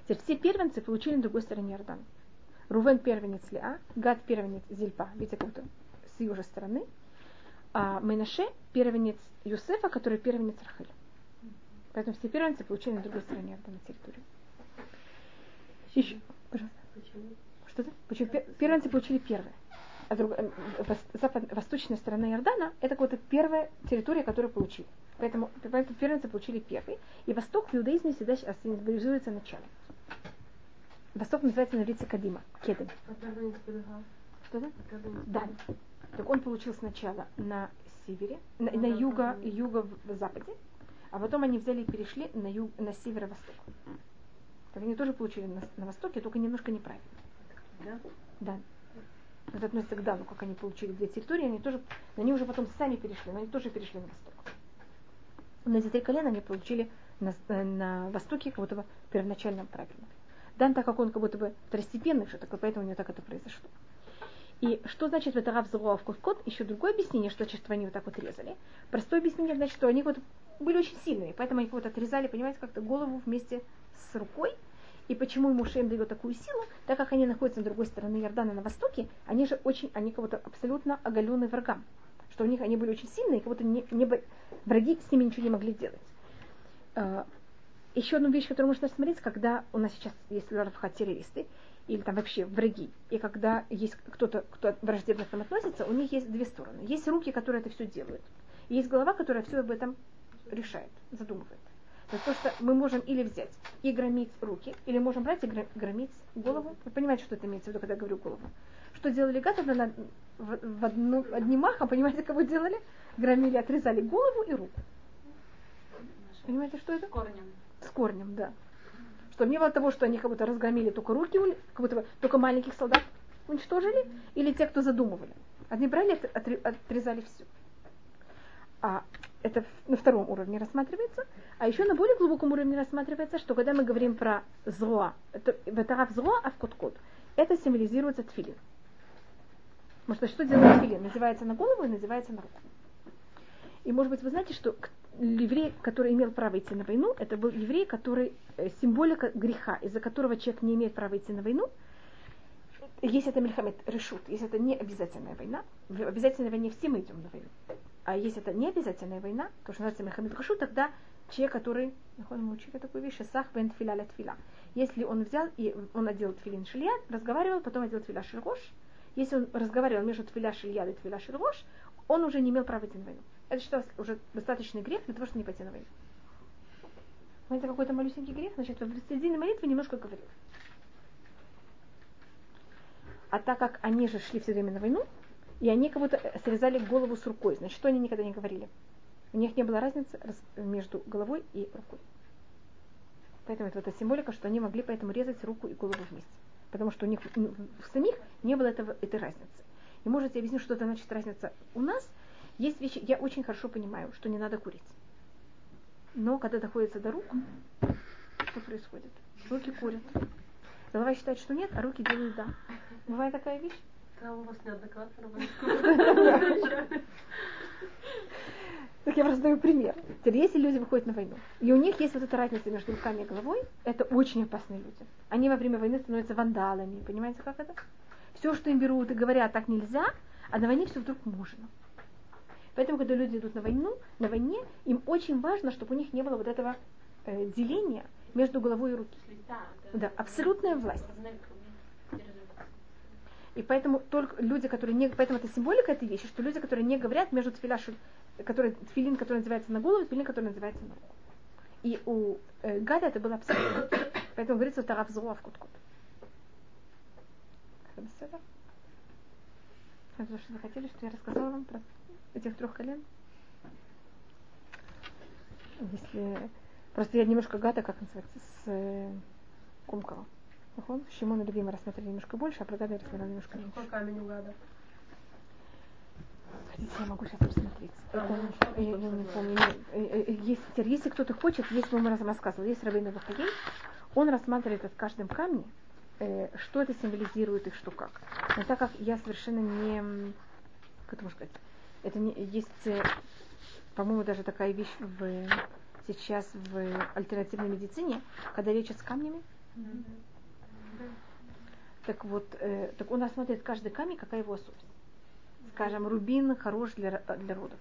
Теперь все первенцы получили на другой стороне Иордана. Рувен первенец Лиа, Гад первенец Зильпа, видите, как с ее же стороны. А Менаше первенец Юсефа, который первенец Рахель. Поэтому все первенцы получили на другой стороне Иордана территорию. Еще, пожалуйста. Почему? Что-то? Почему? Первенцы получили первые. А друг- э, запад- восточная сторона Иордана, это вот первая территория, которую получили. Поэтому, поэтому первенцы получили первый. И Восток в иудаизме всегда символизируется началом. Восток называется на иврите Кадима, Кедем. Что это? Да. Так он получил сначала на севере, на, на юго, юго-западе, а потом они взяли и перешли на, юг, на северо-восток. Так они тоже получили на, на востоке, только немножко неправильно. Да? Да. Это относится к Дану, как они получили две территории, они тоже, они уже потом сами перешли, но они тоже перешли на восток. На три колена они получили на, э, на востоке как будто бы первоначально правильно. Дан, так как он как будто бы второстепенный, что такое, поэтому у него так это произошло. И что значит ветарав злоав кот Еще другое объяснение, что значит, что они вот так вот резали. Простое объяснение, значит, что они вот были очень сильные, поэтому они вот отрезали, понимаете, как-то голову вместе с рукой. И почему ему Шем дает такую силу, так как они находятся на другой стороне Иордана на востоке, они же очень, они будто абсолютно оголенные врагам. Что у них они были очень сильные, как будто не, не, враги с ними ничего не могли делать. А, еще одну вещь, которую можно рассмотреть, когда у нас сейчас есть ларфхат террористы, или там вообще враги, и когда есть кто-то, кто враждебно к нам относится, у них есть две стороны. Есть руки, которые это все делают, и есть голова, которая все об этом решает, задумывает. То есть то, что мы можем или взять и громить руки, или можем брать и громить голову. Вы понимаете, что это имеется в виду, когда я говорю голову. Что делали гад, это в, в одну, одним махом, понимаете, кого делали? Громили, отрезали голову и руку. Понимаете, что это? С корнем. С корнем, да. Что не было того, что они как будто разгромили только руки, как будто бы только маленьких солдат уничтожили, или те, кто задумывали. Одни брали, отрезали все. А это на втором уровне рассматривается. А еще на более глубоком уровне рассматривается, что когда мы говорим про зло, это ветарав зло, а в кот это символизируется тфилин. Потому что что делает тфилин? Называется на голову и называется на руку. И может быть вы знаете, что еврей, который имел право идти на войну, это был еврей, который э, символика греха, из-за которого человек не имеет права идти на войну. Если это мельхамед решут, если это не обязательная война, в обязательной войне все мы идем на войну. А если это не обязательная война, то, что называется мельхамед решут, тогда человек, который, мы учили такую вещь, сах бен тфиля тфила. Если он взял и он одел тфилин шилья, разговаривал, потом одел тфиля шельрош, если он разговаривал между тфиля шилья и тфиля шельрош, он уже не имел права идти на войну. Это считалось уже достаточный грех для того, чтобы не пойти на войну. Это какой-то малюсенький грех, значит, в середине молитвы немножко говорил. А так как они же шли все время на войну, и они как будто срезали голову с рукой, значит, что они никогда не говорили? У них не было разницы между головой и рукой. Поэтому это, это символика, что они могли поэтому резать руку и голову вместе. Потому что у них в самих не было этого, этой разницы. И можете объяснить, что это значит разница у нас. Есть вещи, я очень хорошо понимаю, что не надо курить. Но когда доходится до рук, что происходит? Руки курят. Голова считает, что нет, а руки делают да. Бывает такая вещь? Да, у вас неоднократно Так я просто даю пример. Теперь, если люди выходят на войну, и у них есть вот эта разница между руками и головой, это очень опасные люди. Они во время войны становятся вандалами. Понимаете, как это? Все, что им берут и говорят, так нельзя, а на войне все вдруг можно. Поэтому, когда люди идут на войну, на войне, им очень важно, чтобы у них не было вот этого э, деления между головой и руки. Да, абсолютная власть. И поэтому только люди, которые не... Поэтому это символика этой вещи, что люди, которые не говорят между тфиля, который, тфилин, который называется на голову, и тфилин, который называется на руку. И у э, Гада это было абсолютно. Поэтому говорится тарав зло в кут-кут. Это то, что вы хотели, что я рассказала вам про этих трех колен? Если... Просто я немножко гада, как называется, с э, Кумкова. Шимон и Леви мы рассмотрели немножко больше, а про гада я рассмотрела немножко меньше. Какой камень у гада? Хотите, я могу сейчас посмотреть. Это, я, я не помню. Есть, если кто-то хочет, есть, мы разом рассказывали, есть Равейна Вахаей, он рассматривает в каждом камне, э, что это символизирует и что как. Но так как я совершенно не, как это можно сказать, это не, есть, э, по-моему, даже такая вещь в, сейчас в альтернативной медицине, когда лечат с камнями. Mm-hmm. Так вот, э, так он рассматривает каждый камень, какая его особенность. Скажем, рубин хорош для, для родов.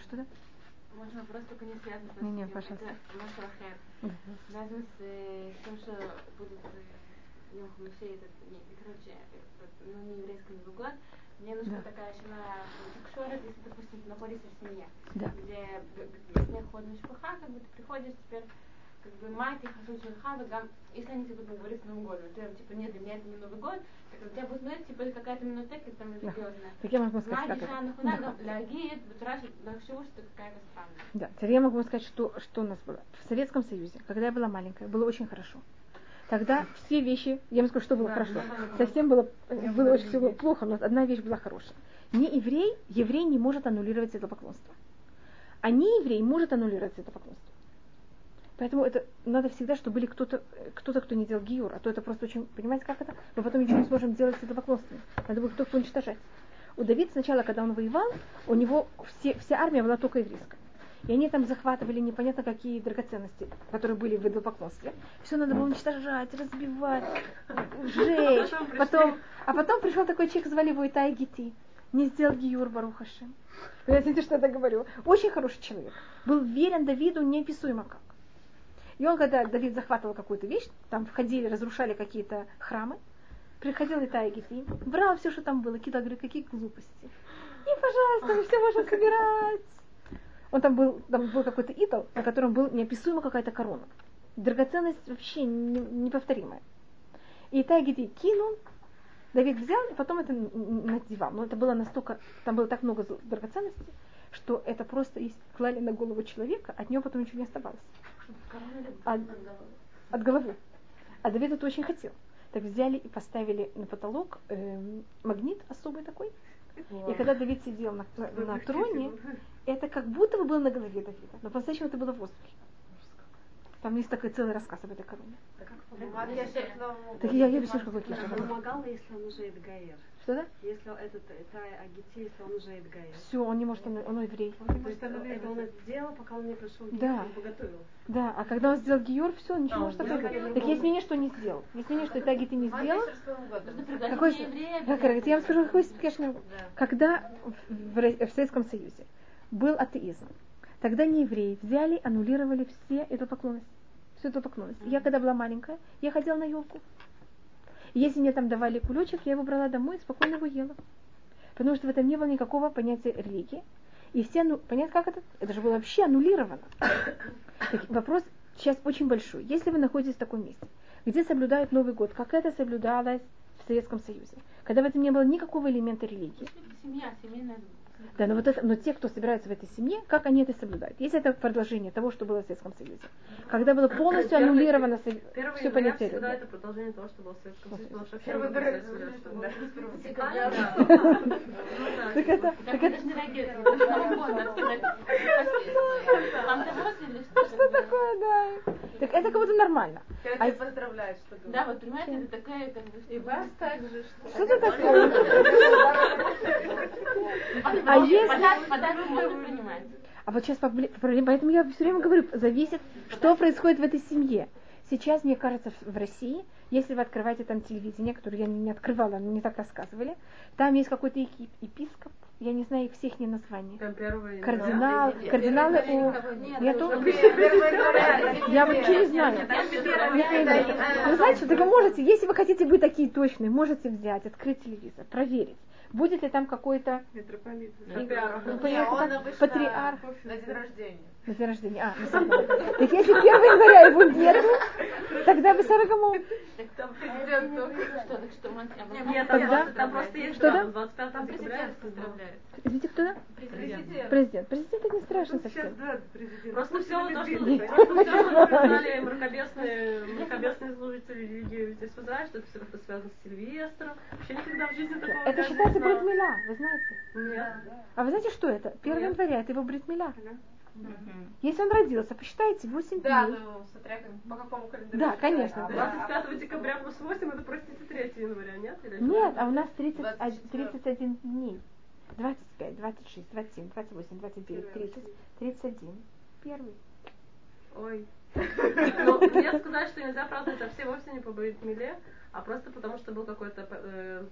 Что да? Можно вопрос только не связан с Не, не, пожалуйста. Это Связан с тем, что будут Йом Хамишей, этот, не, короче, ну, не еврейский Новый год, мне нужна Да. такая шана тикшорет, если, допустим, ты находишься в семье, Да. где если ходишь шпаха, как бы ты приходишь теперь как бы мать и хасуд шельха, если они будут говорить с Новым годом, ты типа нет, для меня это не Новый год, так у тебя будет смотреть, типа какая-то минутека там религиозная. Так я могу сказать, как Да. Да, теперь я могу вам сказать, что, что у нас было. В Советском Союзе, когда я была маленькая, было очень хорошо. Тогда все вещи, я вам скажу, что было хорошо. Совсем было, было очень все было плохо, но одна вещь была хорошая. Не еврей, еврей не может аннулировать это поклонство. А не еврей может аннулировать это поклонство. Поэтому это надо всегда, чтобы были кто-то, кто-то, кто не делал гиюр, а то это просто очень, понимаете, как это? Мы потом ничего не сможем делать с идолопоклонством. Надо было кто-то уничтожать. У Давида сначала, когда он воевал, у него все, вся армия была только еврейская. И они там захватывали непонятно какие драгоценности, которые были в идолопоклонстве. Все надо было уничтожать, разбивать, сжечь. Потом, а потом пришел такой человек, звали его Итай Гити. Не сделал Гиюр Барухашем. Вы знаете, что я говорю? Очень хороший человек. Был верен Давиду неописуемо как. И он, когда Давид захватывал какую-то вещь, там входили, разрушали какие-то храмы, приходил Итай Гити, брал все, что там было, кидал, говорит, какие глупости. И, пожалуйста, мы все можем собирать. Он там был, там был какой-то идол, на котором был неописуемо какая-то корона. Драгоценность вообще не- неповторимая. И Тайгиди кинул, Давид взял, и потом это надевал. Но это было настолько, там было так много драгоценностей, что это просто из- клали на голову человека, от него потом ничего не оставалось. От, от головы. А Давид это очень хотел. Так взяли и поставили на потолок эм, магнит особый такой. И когда Давид сидел на, на- на троне, это как будто бы было на голове Давида, но по-настоящему это было в воздухе. Там есть такой целый рассказ об этой короне. Так я, я объясню, какой кешер. Помогал, если он уже Эдгаер. Что да? Если этот Тай Агити, если он уже Эдгаер. Все, он не может, он, он еврей. То есть это он это сделал, пока он не пришел, Да. он поготовил. Да, а когда он сделал Гиор, все, ничего А, не может он сделал так, есть мнение, что не сделал. Есть мнение, что Итаги ты не сделал. Какой, как, я вам скажу, какой спешный. Когда в, в Советском Союзе был атеизм, тогда не евреи взяли, аннулировали все это поклонность. Всю эту поклонность. Я когда была маленькая, я ходила на елку. Если мне там давали кулечек, я его брала домой и спокойно его ела. Потому что в этом не было никакого понятия религии. И все, ну, понятно, как это? Это же было вообще аннулировано. Так, вопрос сейчас очень большой. Если вы находитесь в таком месте, где соблюдают Новый год, как это соблюдалось в Советском Союзе, когда в этом не было никакого элемента религии, Семья, семейная. Да, но вот это, но те, кто собирается в этой семье, как они это соблюдают? Если это продолжение того, что было в Советском Союзе, когда было полностью Первый- аннулировано Первый все января понятие всегда религии. это продолжение того, что было в Советском Союзе, потому что Первый да. было. Ну да, Так это, Так это что? такое, да? Так это как будто нормально. Я А- тебя поздравляю, что Да, вот понимаете, это такая, как бы, И вас также, что... Что это такое? А если-. А вот сейчас пробле- проблема, поэтому я все время говорю, зависит, что происходит в этой семье. Сейчас, мне кажется, в России, если вы открываете там телевидение, которое я не открывала, но мне так рассказывали, там есть какой-то епископ, я не знаю их всех не названий. Кардинал, кардиналы у... Нету? Я вообще не знаю. Не знаю. Вы знаете, так вы можете, если вы хотите быть такие точные, можете взять, открыть телевизор, проверить, будет ли там какой-то обычно патриарх. на день рождения. На день рождения. А, на самом деле. Так если 1 января его нету, тогда бы Сарагаму. Там президент только. Что, так что, Нет, там, Тогда- просто, там просто есть Что дата, 25 Там президент поздравляет. Извините, кто да? Президент. Президент. Президент это не страшно Сейчас, совсем. да, президент. Просто все то, что просто все, что написали мракобесные, мракобесные служители религии здесь в Израиле, что это все как-то связано с Сильвестром. Вообще никогда в жизни такого Это считается бритмиля, вы знаете. Нет. А вы знаете, что это? 1 Нет. января это его бритмиля. Если он родился, посчитайте 8 Да, дней. ну, смотря по какому календарю. Да, конечно, А, да. 25 декабря плюс 8, это, простите, 3 января, нет? Или Нет, а у нас 30, 24. 31 дней. 25, 26, 27, 28, 29, 30, 31. Первый. Ой. Ну, мне сказать, что нельзя праздновать а все вовсе не по Миле, а просто потому, что был какой-то э,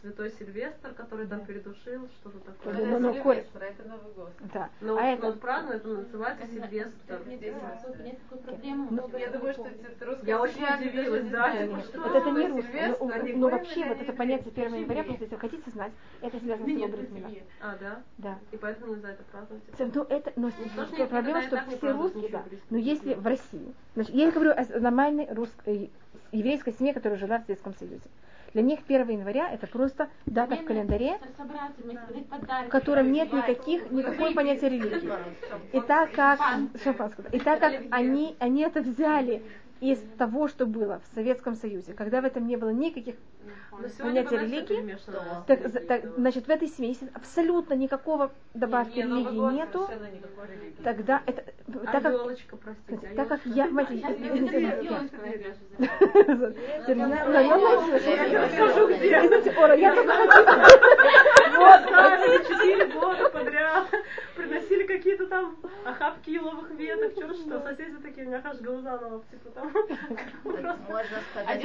Святой Сильвестр, который там передушил, что-то такое. Ну, ну, ну, Коль, это Новый год. да. Но А вот это, празднуют, это называется Сильвестр. Нет, нет такой проблемы. Я думаю, что это русская Я очень удивилась, да. Вот это не. Сильвестр, ну, поняли, вообще, вот это понятие 1 евреи. января, просто если вы хотите знать, это связано с бритмина. А, да? Да. И поэтому нельзя это праздновать. Ну, это, но проблема, что все русские, да. Но если в России, значит, я говорю о нормальной русской, еврейской семье, которая жила в Советском Союзе. Для них 1 января это просто дата в календаре, в котором нет никаких, никакого понятия религии. И так как, и так как они, они это взяли из того, что было в Советском Союзе, когда в этом не было никаких Бывает всё религии, так, так, значит, в этой семье, если абсолютно никакого добавки Не, Новый религии год нету, религии. тогда это, А так как, простите. а так как я, я- не ну, скажу, где. Ора, я только Вот, четыре года подряд приносили какие-то там охапки еловых веток, черт что, соседи такие, у меня аж глаза на лоб, типа там. Можно сказать.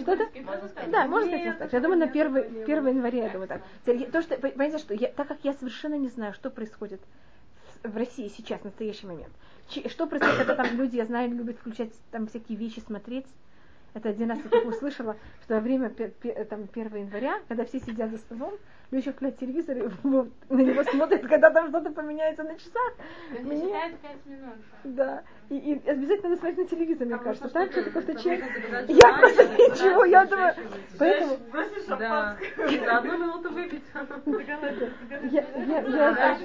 Что-то? Сказать. Да, можно сказать, Нет, так. Я думаю, на такого 1, не 1 было. января, я думаю, так. Я- То, что, понимаете, что я, так как я совершенно не знаю, что происходит в России сейчас, в настоящий момент, что происходит, когда там люди, я знаю, любят включать там всякие вещи, смотреть, это один раз я услышала, что во время там, 1 января, когда все сидят за столом, люди включают телевизор и вот на него смотрят, когда там что-то поменяется на часах. Мне- считается пять минут. Да. И, и обязательно надо смотреть на телевизор, мне Там кажется. Так что-то- там человек... Я просто ничего, я думаю... Поэтому Да, за одну минуту выпить. я, я,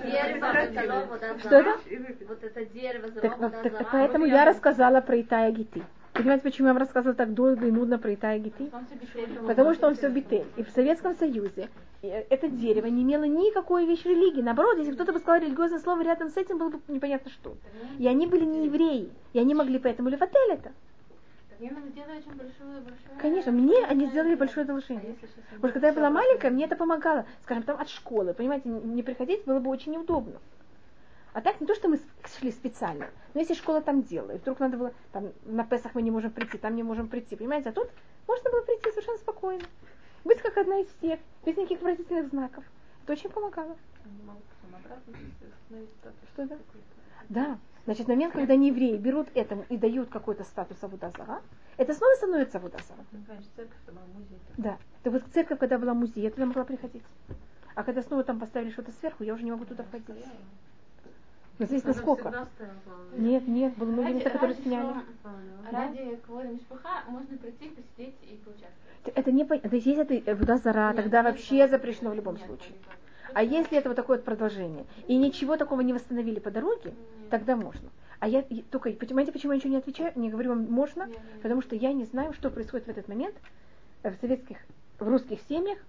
А это вот это Что это? Вот это дерево, Так, поэтому я рассказала про Итая Гиты. Понимаете, почему я вам рассказывала так долго и нудно про шутит. Потому что он все битель. И в Советском Союзе э, это дерево не имело никакой вещи религии. Наоборот, если кто-то бы сказал религиозное слово рядом с этим, было бы непонятно что. И они были не евреи. И они могли поэтому это. Сделали очень большое, большое... Конечно, мне они сделали большое одолжение. Потому что когда я была маленькая, мне это помогало. Скажем, там от школы, понимаете, не приходить было бы очень неудобно. А так не то, что мы шли специально. Но если школа там делает, вдруг надо было, там, на Песах мы не можем прийти, там не можем прийти, понимаете, а тут можно было прийти совершенно спокойно. Быть как одна из всех, без никаких выразительных знаков. Это очень помогало. Что да? Да. Значит, момент, когда не евреи берут этому и дают какой-то статус Авудазара, это снова становится Авудазара. Ну, конечно, церковь это был музей. Да. То вот церковь, когда была музей, я туда могла приходить. А когда снова там поставили что-то сверху, я уже не могу туда входить. Но здесь Она насколько? Нет, нет, было много места, которые сняли. Да. Ради квода Мишпаха можно прийти, посидеть и поучаствовать. Это не понятно. Если это Авудазара, Нет, тогда нет, вообще запрещено в любом нет, случае. А если это вот такое вот продолжение, и ничего такого не восстановили по дороге, Нет. тогда можно. А я только, понимаете, почему я ничего не отвечаю, не говорю вам можно, Нет, нет, нет. потому что я не знаю, что происходит в этот момент э, в советских, в русских семьях,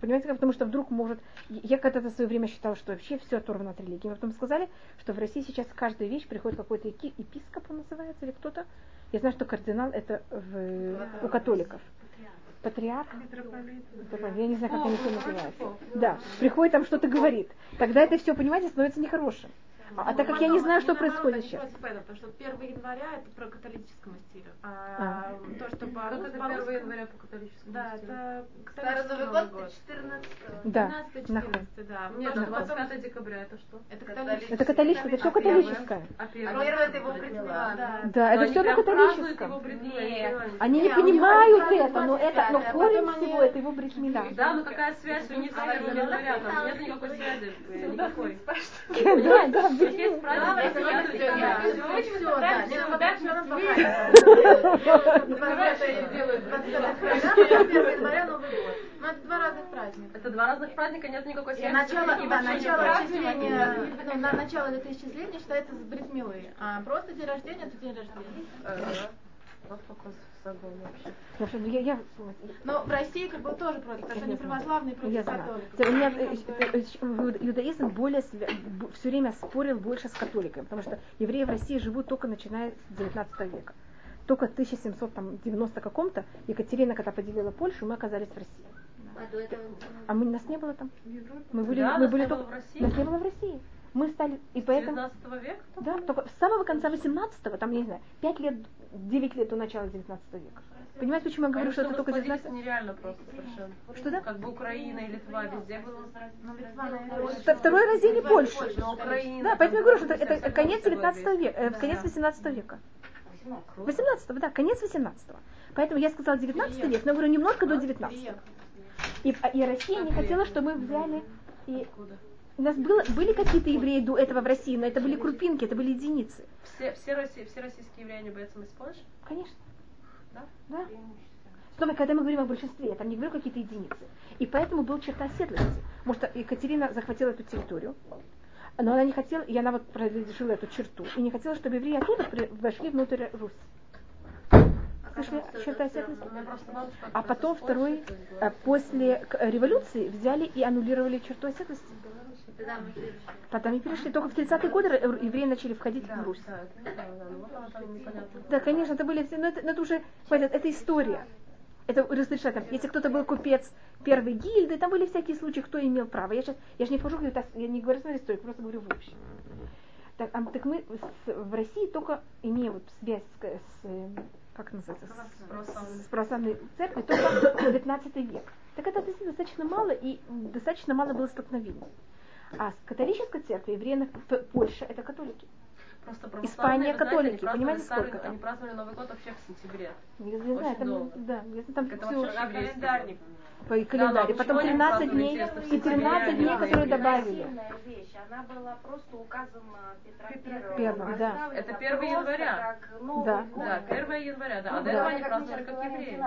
понимаете, потому что вдруг может, я когда-то в свое время считала, что вообще все оторвано от религии, но потом сказали, что в России сейчас каждая вещь приходит какой-то епископ, он называется, или кто-то, я знаю, что кардинал это в- у католиков. Патриарх? Митрополит. Я не знаю, как они ну, называются. Да, приходит там что-то говорит. Тогда это все, понимаете, становится нехорошим. А, а так как я не знаю, что происходит сейчас. Потому что 1 января это про католическому стилю. А, А. то, что по, Как это по 1 русскому- января по католическому Да, стилю? это Старый католический Новый год 14 Да, 15 нахуй. 14 да. Нет, ну потом- 25 декабря это что? Это Католический. Это католическое, это все А католическое. А А первое? первое это его бритва. Да. Да, Но это все на католическом. Нет. Они не понимают это, но это, 25, но а корень всего это его бритмила. Да, ну какая связь у них с 1 января? Нет никакой связи, никакой. Да, да, Это два разных праздника. Это два разных праздника, нет никакой связи. начало, И да, начало отчисления, на начало летоисчисления считается с бритмилы, а просто день рождения это день рождения. Что ну, я, я, Но в России как бы тоже против, потому что они православные я против знаю. католиков. У меня э, э, э, иудаизм более все время спорил больше с католиками, потому что евреи в России живут только начиная с 19 века. Только в 1790 каком-то Екатерина, когда поделила Польшу, мы оказались в России. А до этого А мы, нас не было там. Мы были, Да, мы нас были не было только, в России. нас не было в России. Мы стали, и поэтому, 19 века? да, только с самого конца 18-го, там, я не знаю, 5 лет, 9 лет до начала 19 века. Понимаете, почему я говорю, что это только расплодились 19 нереально просто совершенно. Что да? Как бы Украина и Литва везде было. Ну, Литва, наверное, Вто- Второй раздел не Польши. Украина. Да, поэтому я говорю, что это, конец другое 19 время. века, э, конец 18 века. 18 да, конец 18 Поэтому я сказала 19 век, но я говорю немножко до 19 и, а- и Россия не хотела, чтобы мы взяли и Откуда? У нас было, были какие-то евреи до этого в России, но это были крупинки, это были единицы. Все, все, Росси- все российские евреи, они боятся мыть Польши? Конечно. Да? Да. Снова, когда мы говорим о большинстве, я там не говорю какие-то единицы. И поэтому был черта оседлости. Что Екатерина захватила эту территорию, но она не хотела, и она вот проложила эту черту, и не хотела, чтобы евреи оттуда вошли внутрь Русь. Слышали, черта оседлости? А потом второй, э, после революции взяли и аннулировали черту оседлости. Потом и перешли. Только в 30-е годы евреи начали входить Да, в Русь. да, это да, конечно, это были все, но это, но это уже, это история. Это разрешает, там, если кто-то был купец первой гильды, там были всякие случаи, кто имел право. Я сейчас, я же не вхожу, я не говорю смотри, историю, просто говорю в общем. Так, а, так мы с- в России только имеем вот связь с, с, как называется, с, с православной церковью только 19 век. Так это достаточно мало, и достаточно мало было столкновений. А с католической церковью евреи на- П- Польша это католики. Просто Испания католики, понимаете, сколько там? Они праздновали Новый год вообще в сентябре. Я, я Очень знаю, там, долго. да, знаю, там Это всё- вообще год. по календарю. но Потом почему они 13 праздновали дней, и в 13 сентябре, дней, не которые добавили. Сильная вещь, она была просто указом Петра Первого. Первого, да. Это 1 просто января. как Новый Да. год. Да, 1 января, да. А Ну, до этого да, они праздновали как евреи.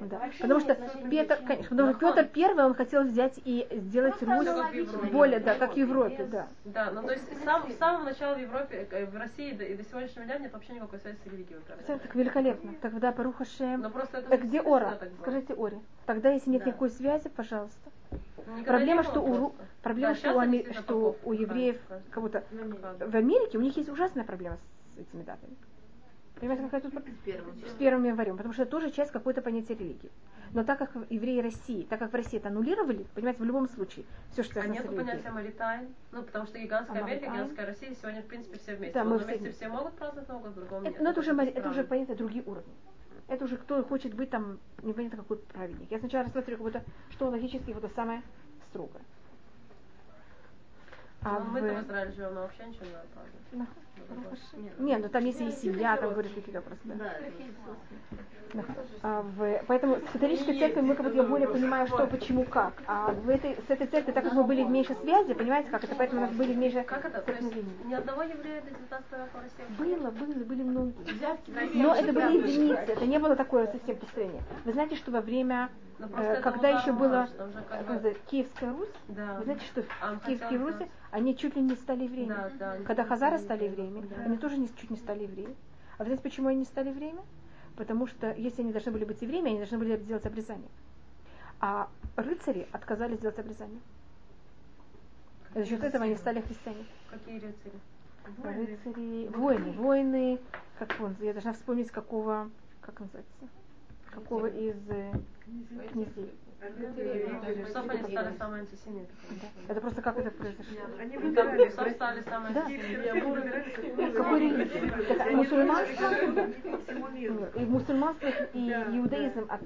Да. Потому не что Петр, конечно, потому что Ну, Петр Первый, он хотел взять и сделать Русь более, да, как в Европе, да. Да, ну то есть сам- с самого начала в Европе, э, в России до- и до сегодняшнего дня нет вообще никакой связи с религией. Всё так великолепно. Тогда Баруха Шем. Но просто это же Где Ора? так было. Скажите Оре. Тогда, если нет Да. никакой связи, пожалуйста. Никогда Проблема, что у, просто. проблема, Да, что, у, они аме- сильно что у евреев кого-то Правда. в Америке у них есть ужасная проблема с этими датами. Понимаете, какая тут с первым январем, потому что это тоже часть какой-то понятия религии. Но так как евреи России, так как в России это аннулировали, понимаете, в любом случае, все, что А связано с нету религией. понятия Маритайн? Ну, потому что гигантская А Америка, гигантская Россия, сегодня, в принципе, все вместе. Да, мы все месте все могут праздновать Новый год, в другом нет. Это, ну, это, уже, это уже, понятно, другие уровни. Это уже кто хочет быть там, непонятно какой праведник. Я сначала рассматриваю как будто, что логически вот это самое строгое. А Ну, в... мы-то в Израиле живем, но вообще ничего не надо праздновать. Ну, Новый год. Не, ну там есть и семья, там говорят какие-то просто. Да. Да. А в, поэтому с католической церковью мы как будто я более понимаю, что, почему, как. А в этой, с этой церковью, так как мы были в меньшей связи, понимаете, как это, поэтому у нас были в меньшей Как это? Есть ни одного еврея до 19 века в России? Было, было, были многие. Но это были единицы, это не было такое совсем построение. Вы знаете, что во время, Ну, э, когда еще было Киевская Русь, Да. вы знаете, что А, в Киевской Руси они чуть ли не стали евреями. Да, да. Когда хазары стали евреями, они тоже не, чуть не стали евреями. А вы знаете, почему они не стали евреями? Потому что если они должны были быть евреями, они должны были сделать обрезание. А рыцари отказались сделать обрезание. И за счет этого они стали христиане. Какие рыцари? Рыцари, воины, воины, как он, я должна вспомнить, какого, как называется, какого из э, князей. Это просто как это произошло? Они выбирали. Мусульманство? И мусульманство, и иудаизм от,